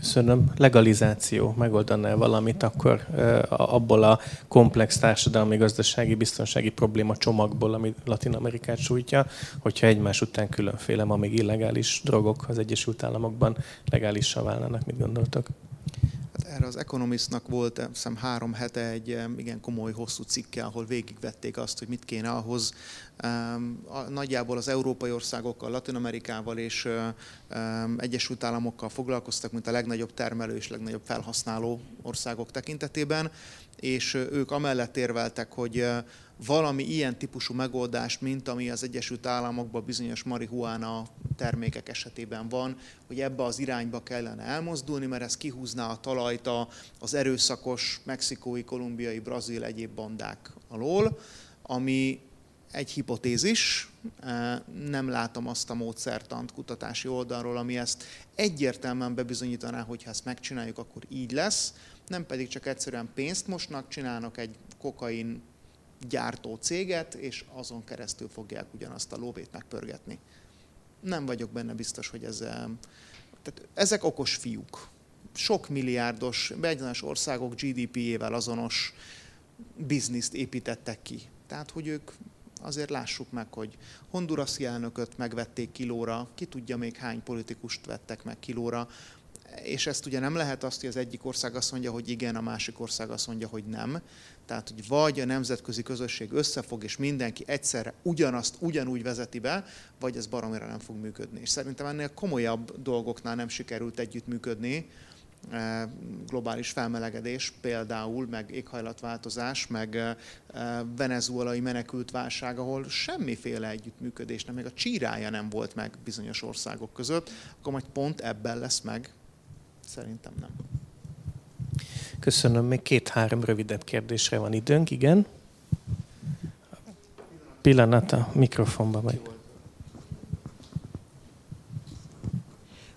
Speaker 1: Köszönöm. Legalizáció megoldaná valamit, akkor abból a komplex társadalmi, gazdasági, biztonsági probléma csomagból, ami Latin Amerikát sújtja, hogyha egymás után különféle, ma illegális drogok az Egyesült Államokban legálissá válnának, mit gondoltak?
Speaker 2: erre az Economistnak volt hiszem három hete egy igen komoly, hosszú cikke, ahol végigvették azt, hogy mit kéne ahhoz nagyjából az európai országokkal, Latin Amerikával és Egyesült Államokkal foglalkoztak, mint a legnagyobb termelő és legnagyobb felhasználó országok tekintetében, és ők amellett érveltek, hogy valami ilyen típusú megoldást, mint ami az Egyesült Államokban bizonyos marihuána termékek esetében van, hogy ebbe az irányba kellene elmozdulni, mert ez kihúzná a talajt az erőszakos mexikói, kolumbiai, brazil egyéb bandák alól, ami egy hipotézis, nem látom azt a módszertant kutatási oldalról, ami ezt egyértelműen bebizonyítaná, hogy ha ezt megcsináljuk, akkor így lesz, nem pedig csak egyszerűen pénzt mosnak, csinálnak egy kokain gyártó céget, és azon keresztül fogják ugyanazt a lóvét megpörgetni. nem vagyok benne biztos, hogy ez... Tehát ezek okos fiúk. Sok milliárdos, beegyenes országok GDP-jével azonos bizniszt építettek ki. Tehát, hogy ők azért lássuk meg, hogy Hondurasi elnököt megvették kilóra, ki tudja még hány politikust vettek meg kilóra, és ezt ugye nem lehet azt, hogy az egyik ország azt mondja, hogy igen, a másik ország azt mondja, hogy nem. Tehát, hogy vagy a nemzetközi közösség összefog, és mindenki egyszerre ugyanazt ugyanúgy vezeti be, vagy ez baromira nem fog működni. És szerintem ennél komolyabb dolgoknál nem sikerült együttműködni, e, globális felmelegedés például, meg éghajlatváltozás, meg e, venezuelai menekült válság, ahol semmiféle együttműködés nem, még a csírája nem volt meg bizonyos országok között, akkor majd pont ebben lesz meg Szerintem nem.
Speaker 1: Köszönöm. Még két-három rövidebb kérdésre van időnk, igen. Pillanat a mikrofonba majd.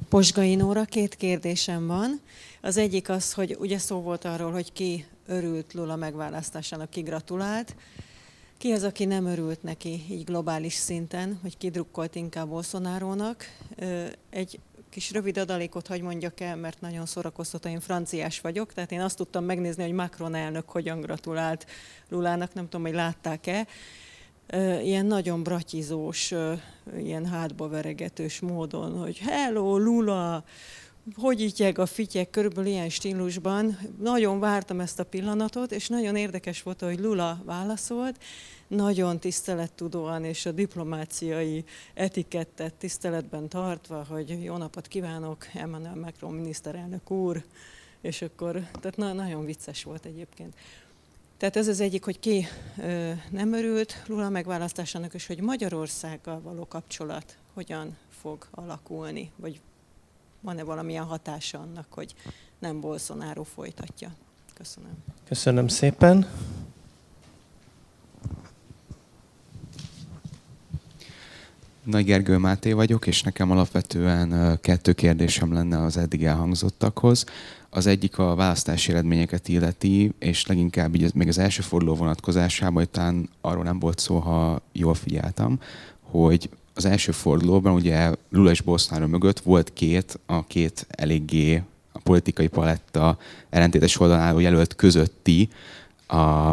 Speaker 6: Posgai Nóra, két kérdésem van. Az egyik az, hogy ugye szó volt arról, hogy ki örült Lula megválasztásának, ki gratulált. Ki az, aki nem örült neki így globális szinten, hogy ki drukkolt inkább Bolsonarónak? Egy kis rövid adalékot hagy mondjak el, mert nagyon szórakoztató, én franciás vagyok, tehát én azt tudtam megnézni, hogy Macron elnök hogyan gratulált Lulának, nem tudom, hogy látták-e. Ilyen nagyon bratyizós, ilyen hátba veregetős módon, hogy hello Lula, hogy ítyeg a fityek, körülbelül ilyen stílusban. Nagyon vártam ezt a pillanatot, és nagyon érdekes volt, hogy Lula válaszolt, nagyon tisztelettudóan és a diplomáciai etikettet tiszteletben tartva, hogy jó napot kívánok, Emmanuel Macron miniszterelnök úr, és akkor, tehát na, nagyon vicces volt egyébként. Tehát ez az egyik, hogy ki ö, nem örült Lula megválasztásának, és hogy Magyarországgal való kapcsolat hogyan fog alakulni, vagy van-e valamilyen hatása annak, hogy nem Bolsonaro folytatja. Köszönöm.
Speaker 1: Köszönöm szépen.
Speaker 7: Nagy Gergő Máté vagyok, és nekem alapvetően kettő kérdésem lenne az eddig elhangzottakhoz. Az egyik a választási eredményeket illeti, és leginkább így még az első forduló vonatkozásában, talán arról nem volt szó, ha jól figyeltem, hogy az első fordulóban ugye Lula és Bolsonaro mögött volt két, a két eléggé a politikai paletta ellentétes oldalán álló jelölt közötti a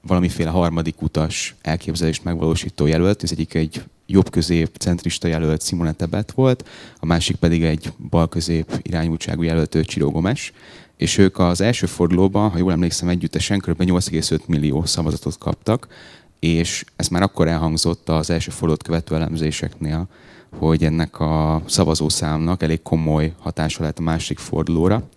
Speaker 7: valamiféle harmadik utas elképzelést megvalósító jelölt. Ez egyik egy jobb-közép centrista jelölt Simone Tebet volt, a másik pedig egy bal-közép irányultságú jelölt Csiró Gomes, és ők az első fordulóban, ha jól emlékszem, együttesen kb. 8,5 millió szavazatot kaptak, és ez már akkor elhangzott az első fordulót követő elemzéseknél, hogy ennek a szavazószámnak elég komoly hatása lehet a másik fordulóra.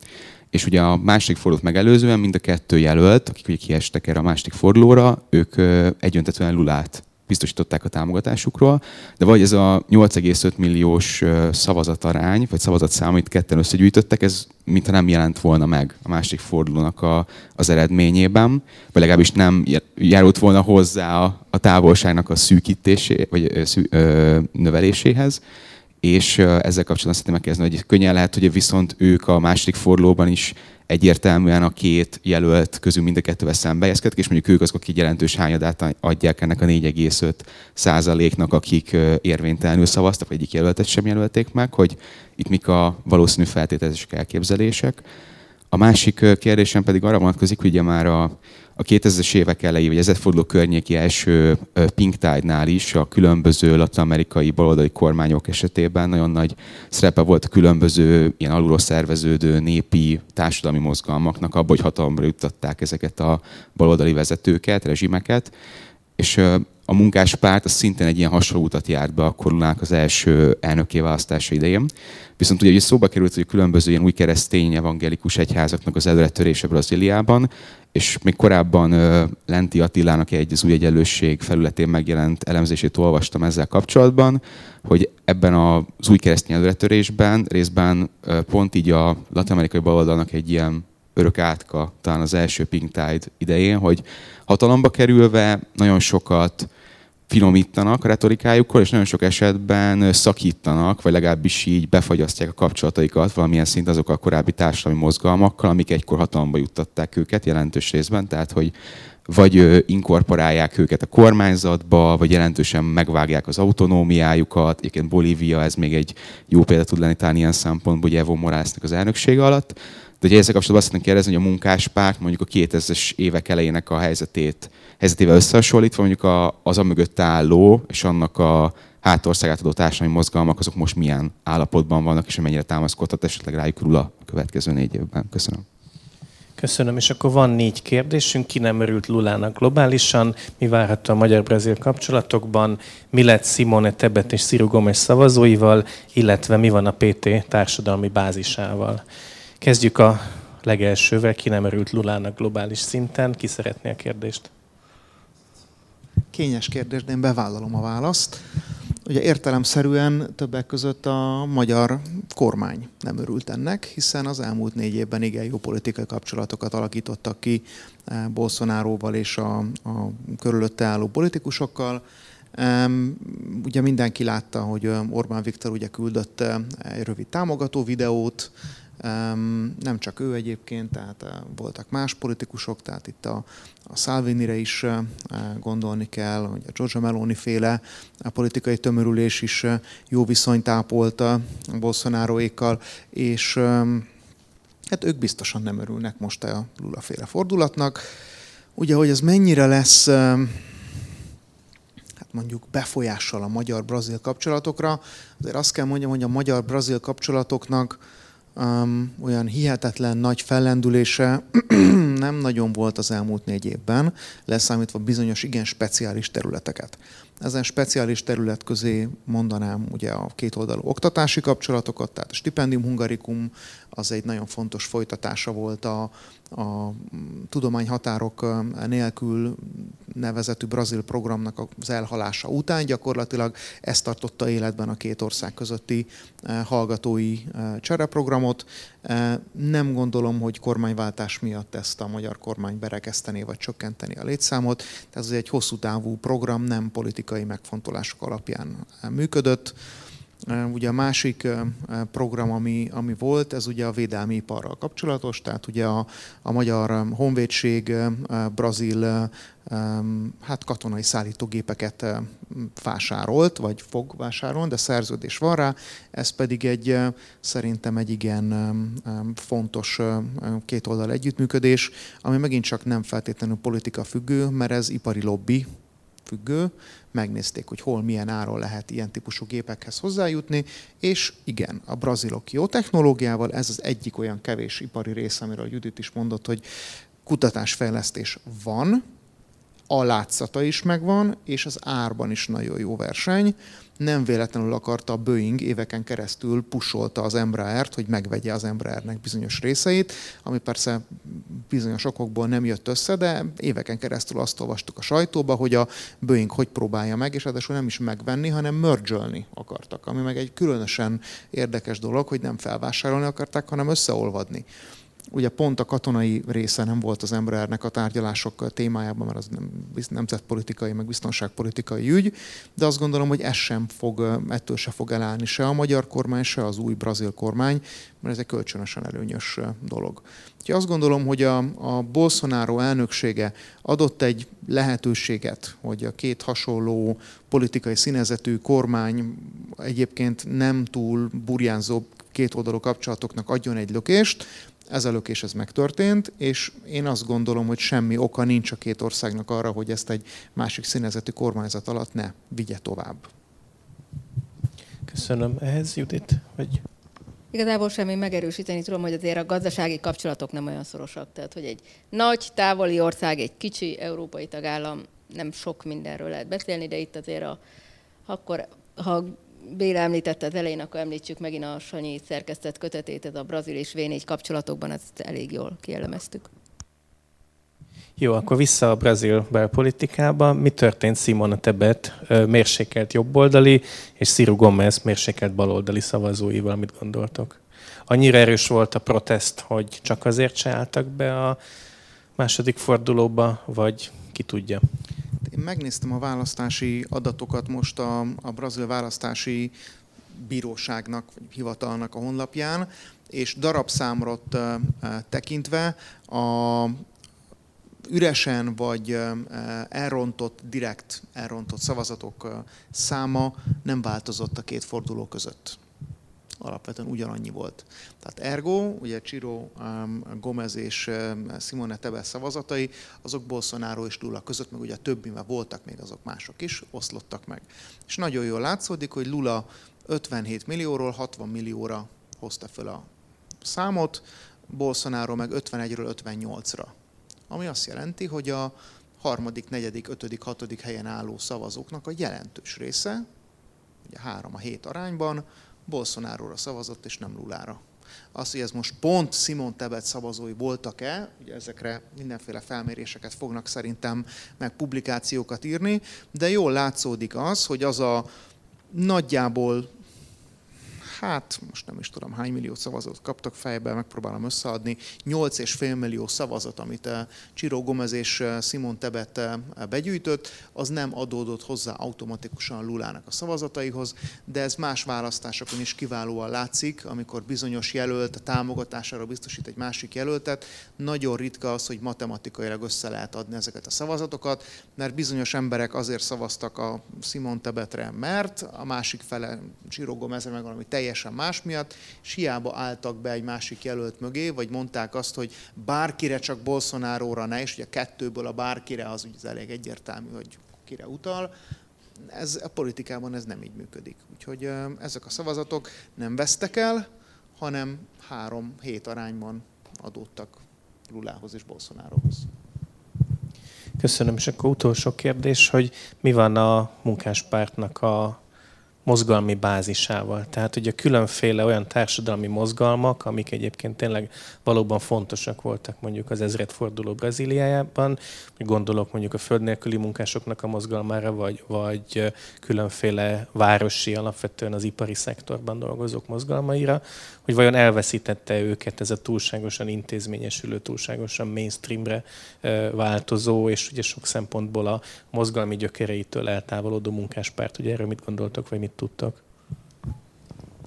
Speaker 7: És ugye a másik fordulót megelőzően mind a kettő jelölt, akik ugye kiestek erre a másik fordulóra, ők egyöntetően Lulát biztosították a támogatásukról, de vagy ez a 8,5 milliós szavazatarány, vagy szavazatszám, amit ketten összegyűjtöttek, ez mintha nem jelent volna meg a másik fordulónak a, az eredményében, vagy legalábbis nem járult volna hozzá a, a távolságnak a szűkítésé, vagy szű, ö, növeléséhez. És ezzel kapcsolatban szeretném megkérdezni, hogy könnyen lehet, hogy viszont ők a második fordulóban is egyértelműen a két jelölt közül mind a kettővel szembejezkednek, és mondjuk ők azok, akik jelentős hányadát adják ennek a 4,5 százaléknak, akik érvénytelenül szavaztak, vagy egyik jelöltet sem jelölték meg, hogy itt mik a valószínű feltételezések, elképzelések. A másik kérdésem pedig arra vonatkozik, hogy ugye már a a 2000-es évek elejé, vagy ezredforduló környéki első Pink Tide-nál is a különböző latin-amerikai baloldali kormányok esetében nagyon nagy szerepe volt a különböző ilyen alulról szerveződő népi társadalmi mozgalmaknak abban, hogy hatalomra juttatták ezeket a baloldali vezetőket, rezsimeket, és a munkáspárt az szintén egy ilyen hasonló utat járt be a korunának az első elnöké választása idején. Viszont ugye, ugye szóba került, hogy különböző ilyen új keresztény evangélikus egyházaknak az előretörése Brazíliában, és még korábban Lenti Attilának egy az új egyenlőség felületén megjelent elemzését olvastam ezzel kapcsolatban, hogy ebben az új keresztény előretörésben részben pont így a latin-amerikai baloldalnak egy ilyen örök átka, talán az első Pink Tide idején, hogy hatalomba kerülve nagyon sokat finomítanak a retorikájukkal, és nagyon sok esetben szakítanak, vagy legalábbis így befagyasztják a kapcsolataikat valamilyen szint azokkal a korábbi társadalmi mozgalmakkal, amik egykor hatalomba juttatták őket jelentős részben, tehát hogy vagy inkorporálják őket a kormányzatba, vagy jelentősen megvágják az autonómiájukat. Egyébként Bolívia, ez még egy jó példa tud lenni talán ilyen szempontból, hogy Evo Moralesnek az elnöksége alatt. De ugye ezzel kapcsolatban azt szeretném kérdezni, hogy a munkáspárt mondjuk a 2000-es évek elejének a helyzetét, helyzetével összehasonlítva, mondjuk a, az a mögött álló és annak a hátországát adó társadalmi mozgalmak, azok most milyen állapotban vannak, és mennyire támaszkodhat esetleg rájuk rúl a következő négy évben. Köszönöm.
Speaker 1: Köszönöm, és akkor van négy kérdésünk. Ki nem örült Lulának globálisan? Mi várható a magyar-brazil kapcsolatokban? Mi lett Simone Tebet és Ciro Gomes szavazóival? Illetve mi van a PT társadalmi bázisával? Kezdjük a legelsővel. Ki nem örült Lulának globális szinten? Ki szeretné a kérdést?
Speaker 2: Kényes kérdés, de én bevállalom a választ. Ugye értelemszerűen többek között a magyar kormány nem örült ennek, hiszen az elmúlt négy évben igen jó politikai kapcsolatokat alakítottak ki eh, Bolsonaróval és a, a körülötte álló politikusokkal. Ugye mindenki látta, hogy Orbán Viktor ugye küldött eh, egy rövid támogató videót, nem csak ő egyébként, tehát eh, voltak más politikusok, tehát itt a, a Salvinire is eh, gondolni kell, hogy a Giorgio Meloni féle a politikai tömörülés is eh, jó viszonyt a Bolsonaroékkal, és hát ők biztosan nem örülnek most a Lula féle fordulatnak. Ugye, hogy ez mennyire lesz hát mondjuk befolyással a magyar-brazil kapcsolatokra, azért azt kell mondjam, hogy a magyar-brazil kapcsolatoknak um, olyan hihetetlen nagy fellendülése [CLEARS THROAT] nem nagyon volt az elmúlt négy évben, leszámítva bizonyos igen speciális területeket. Ezen speciális terület közé mondanám ugye a kétoldalú oktatási kapcsolatokat, tehát a Stipendium Hungarikum az egy nagyon fontos folytatása volt a, a tudományhatárok nélkül nevezetű brazil programnak az elhalása után. Gyakorlatilag ezt tartotta életben a két ország közötti hallgatói csereprogramot. Nem gondolom, hogy kormányváltás miatt ezt a magyar kormány berekesztené vagy csökkenteni a létszámot. Ez egy hosszú távú program, nem politikai megfontolások alapján működött. Ugye a másik program, ami, ami volt, ez ugye a védelmi iparral kapcsolatos, tehát ugye a, a magyar honvédség brazil hát katonai szállítógépeket vásárolt, vagy fog vásárolni, de szerződés van rá, ez pedig egy szerintem egy igen fontos kétoldal együttműködés, ami megint csak nem feltétlenül politika függő, mert ez ipari lobby, függő, megnézték, hogy hol milyen áron lehet ilyen típusú gépekhez hozzájutni, és igen, a brazilok jó technológiával, ez az egyik olyan kevés ipari rész, amiről Judit is mondott, hogy kutatásfejlesztés van, a látszata is megvan, és az árban is nagyon jó verseny. Nem véletlenül akarta a Boeing éveken keresztül pusolta az Embraert, hogy megvegye az Embraernek bizonyos részeit, ami persze bizonyos okokból nem jött össze, de éveken keresztül azt olvastuk a sajtóba, hogy a Boeing hogy próbálja meg, és ráadásul nem is megvenni, hanem mergelni akartak, ami meg egy különösen érdekes dolog, hogy nem felvásárolni akarták, hanem összeolvadni. Ugye pont a katonai része nem volt az embernek a tárgyalások témájában, mert az nem, nemzetpolitikai, meg biztonságpolitikai ügy, de azt gondolom, hogy ez sem fog, ettől se fog elállni se a magyar kormány, se az új brazil kormány, mert ez egy kölcsönösen előnyös dolog. Úgyhogy azt gondolom, hogy a, a Bolsonaro elnöksége adott egy lehetőséget, hogy a két hasonló politikai színezetű kormány egyébként nem túl burjánzó két oldalú kapcsolatoknak adjon egy lökést, ez a lökés ez megtörtént, és én azt gondolom, hogy semmi oka nincs a két országnak arra, hogy ezt egy másik színezetű kormányzat alatt ne vigye tovább.
Speaker 1: Köszönöm. Ehhez Judit? Vagy...
Speaker 3: Igazából semmi megerősíteni tudom, hogy azért a gazdasági kapcsolatok nem olyan szorosak. Tehát, hogy egy nagy, távoli ország, egy kicsi európai tagállam, nem sok mindenről lehet beszélni, de itt azért a, akkor, ha Béla említette az elején, akkor említsük megint a Sanyi szerkesztett kötetét, ez a brazil és V4 kapcsolatokban, ezt elég jól kielemeztük.
Speaker 1: Jó, akkor vissza a brazil belpolitikába. Mi történt Simona Tebet mérsékelt jobboldali, és Ciro Gomez mérsékelt baloldali szavazóival, mit gondoltok? Annyira erős volt a protest, hogy csak azért se álltak be a második fordulóba, vagy ki tudja?
Speaker 2: Én megnéztem a választási adatokat most a, a brazil választási bíróságnak, vagy hivatalnak a honlapján, és darabszámrot tekintve a üresen vagy elrontott, direkt elrontott szavazatok száma nem változott a két forduló között alapvetően ugyanannyi volt. Tehát ergo, ugye Csiro, um, Gomez és Simone Tebes szavazatai, azok Bolsonaro és Lula között, meg ugye a többi, mert voltak még azok mások is, oszlottak meg. És nagyon jól látszódik, hogy Lula 57 millióról 60 millióra hozta föl a számot, Bolsonaro meg 51-ről 58-ra. Ami azt jelenti, hogy a harmadik, negyedik, ötödik, hatodik helyen álló szavazóknak a jelentős része, ugye három a hét arányban, Bolsonaro-ra szavazott, és nem Lulára. Az, hogy ez most pont Simon Tebet szavazói voltak-e, ugye ezekre mindenféle felméréseket fognak szerintem meg publikációkat írni, de jól látszódik az, hogy az a nagyjából hát most nem is tudom hány millió szavazatot kaptak fejbe, megpróbálom összeadni, 8,5 millió szavazat, amit eh, Csiró Gomez és eh, Simon Tebet eh, begyűjtött, az nem adódott hozzá automatikusan Lulának a szavazataihoz, de ez más választásokon is kiválóan látszik, amikor bizonyos jelölt a támogatására biztosít egy másik jelöltet, nagyon ritka az, hogy matematikailag össze lehet adni ezeket a szavazatokat, mert bizonyos emberek azért szavaztak a Simon Tebetre, mert a másik fele Csiró Gomezre meg valami teljesen teljesen más miatt, és hiába álltak be egy másik jelölt mögé, vagy mondták azt, hogy bárkire csak Bolsonaro-ra ne, és ugye a kettőből a bárkire az ugye elég egyértelmű, hogy kire utal, ez, a politikában ez nem így működik. Úgyhogy ezek a szavazatok nem vesztek el, hanem három hét arányban adódtak Lulához és Bolsonarohoz.
Speaker 1: Köszönöm, és akkor utolsó kérdés, hogy mi van a munkáspártnak a mozgalmi bázisával. Tehát ugye különféle olyan társadalmi mozgalmak, amik egyébként tényleg valóban fontosak voltak mondjuk az ezredforduló Brazíliájában, gondolok mondjuk a föld nélküli munkásoknak a mozgalmára, vagy, vagy különféle városi, alapvetően az ipari szektorban dolgozók mozgalmaira, hogy vajon elveszítette őket ez a túlságosan intézményesülő, túlságosan mainstreamre változó, és ugye sok szempontból a mozgalmi gyökereitől eltávolodó munkáspárt. Ugye erről mit gondoltok, vagy mit tudtak?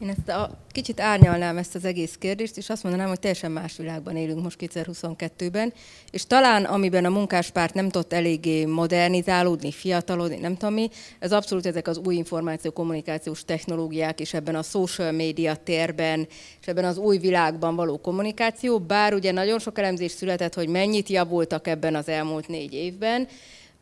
Speaker 3: Én ezt a kicsit árnyalnám ezt az egész kérdést, és azt mondanám, hogy teljesen más világban élünk most 2022-ben, és talán amiben a munkáspárt nem tudott eléggé modernizálódni, fiatalodni, nem tudom mi, ez abszolút ezek az új információ kommunikációs technológiák, és ebben a social media térben, és ebben az új világban való kommunikáció, bár ugye nagyon sok elemzés született, hogy mennyit javultak ebben az elmúlt négy évben,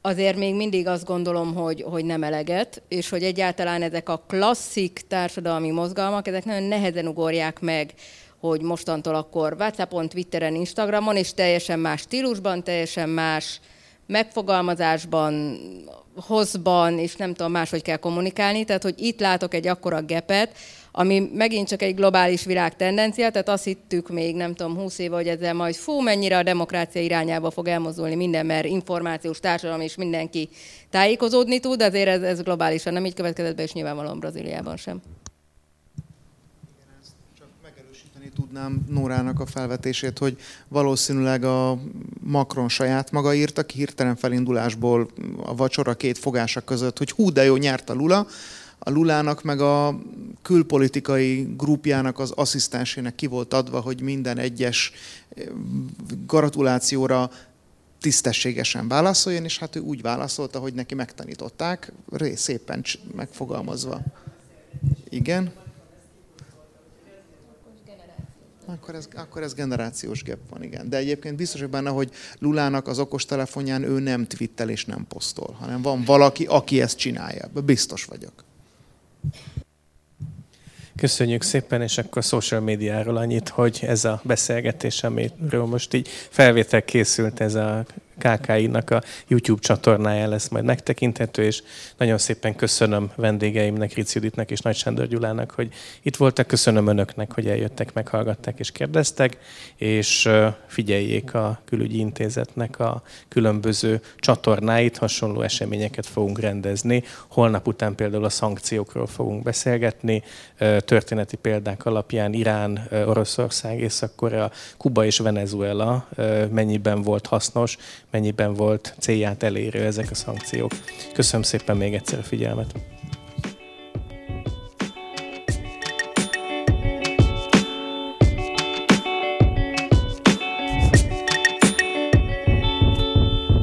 Speaker 3: azért még mindig azt gondolom, hogy, hogy nem eleget, és hogy egyáltalán ezek a klasszik társadalmi mozgalmak, ezek nagyon nehezen ugorják meg, hogy mostantól akkor WhatsAppon, Twitteren, Instagramon, és teljesen más stílusban, teljesen más megfogalmazásban, hozban, és nem tudom, máshogy kell kommunikálni. Tehát, hogy itt látok egy akkora gepet, ami megint csak egy globális világ tendencia, tehát azt hittük még, nem tudom, 20 éve, hogy ezzel majd fú, mennyire a demokrácia irányába fog elmozdulni minden, mert információs társadalom és mindenki tájékozódni tud, azért ez, ez globálisan nem így következett be, és nyilvánvalóan Brazíliában sem.
Speaker 2: tudnám Nórának a felvetését, hogy valószínűleg a Macron saját maga írta ki hirtelen felindulásból a vacsora két fogása között, hogy hú, de jó, nyert a Lula, a Lulának meg a külpolitikai grupjának az asszisztensének ki volt adva, hogy minden egyes eh, gratulációra tisztességesen válaszoljon, és hát ő úgy válaszolta, hogy neki megtanították, szépen megfogalmazva. Igen. Akkor ez, akkor ez generációs gap van, igen. De egyébként biztos, hogy benne, hogy Lulának az okos telefonján ő nem twittel és nem posztol, hanem van valaki, aki ezt csinálja. Biztos vagyok.
Speaker 1: Köszönjük szépen, és akkor a social médiáról annyit, hogy ez a beszélgetés, amiről most így felvétel készült, ez a KKI-nak a YouTube csatornáján lesz majd megtekinthető, és nagyon szépen köszönöm vendégeimnek, Ric Juditnek és Nagy Sándor Gyulának, hogy itt voltak. Köszönöm önöknek, hogy eljöttek, meghallgatták és kérdeztek, és figyeljék a külügyi intézetnek a különböző csatornáit, hasonló eseményeket fogunk rendezni. Holnap után például a szankciókról fogunk beszélgetni, történeti példák alapján Irán, Oroszország, Észak-Korea, Kuba és Venezuela mennyiben volt hasznos, mennyiben volt célját elérő ezek a szankciók. Köszönöm szépen még egyszer a figyelmet.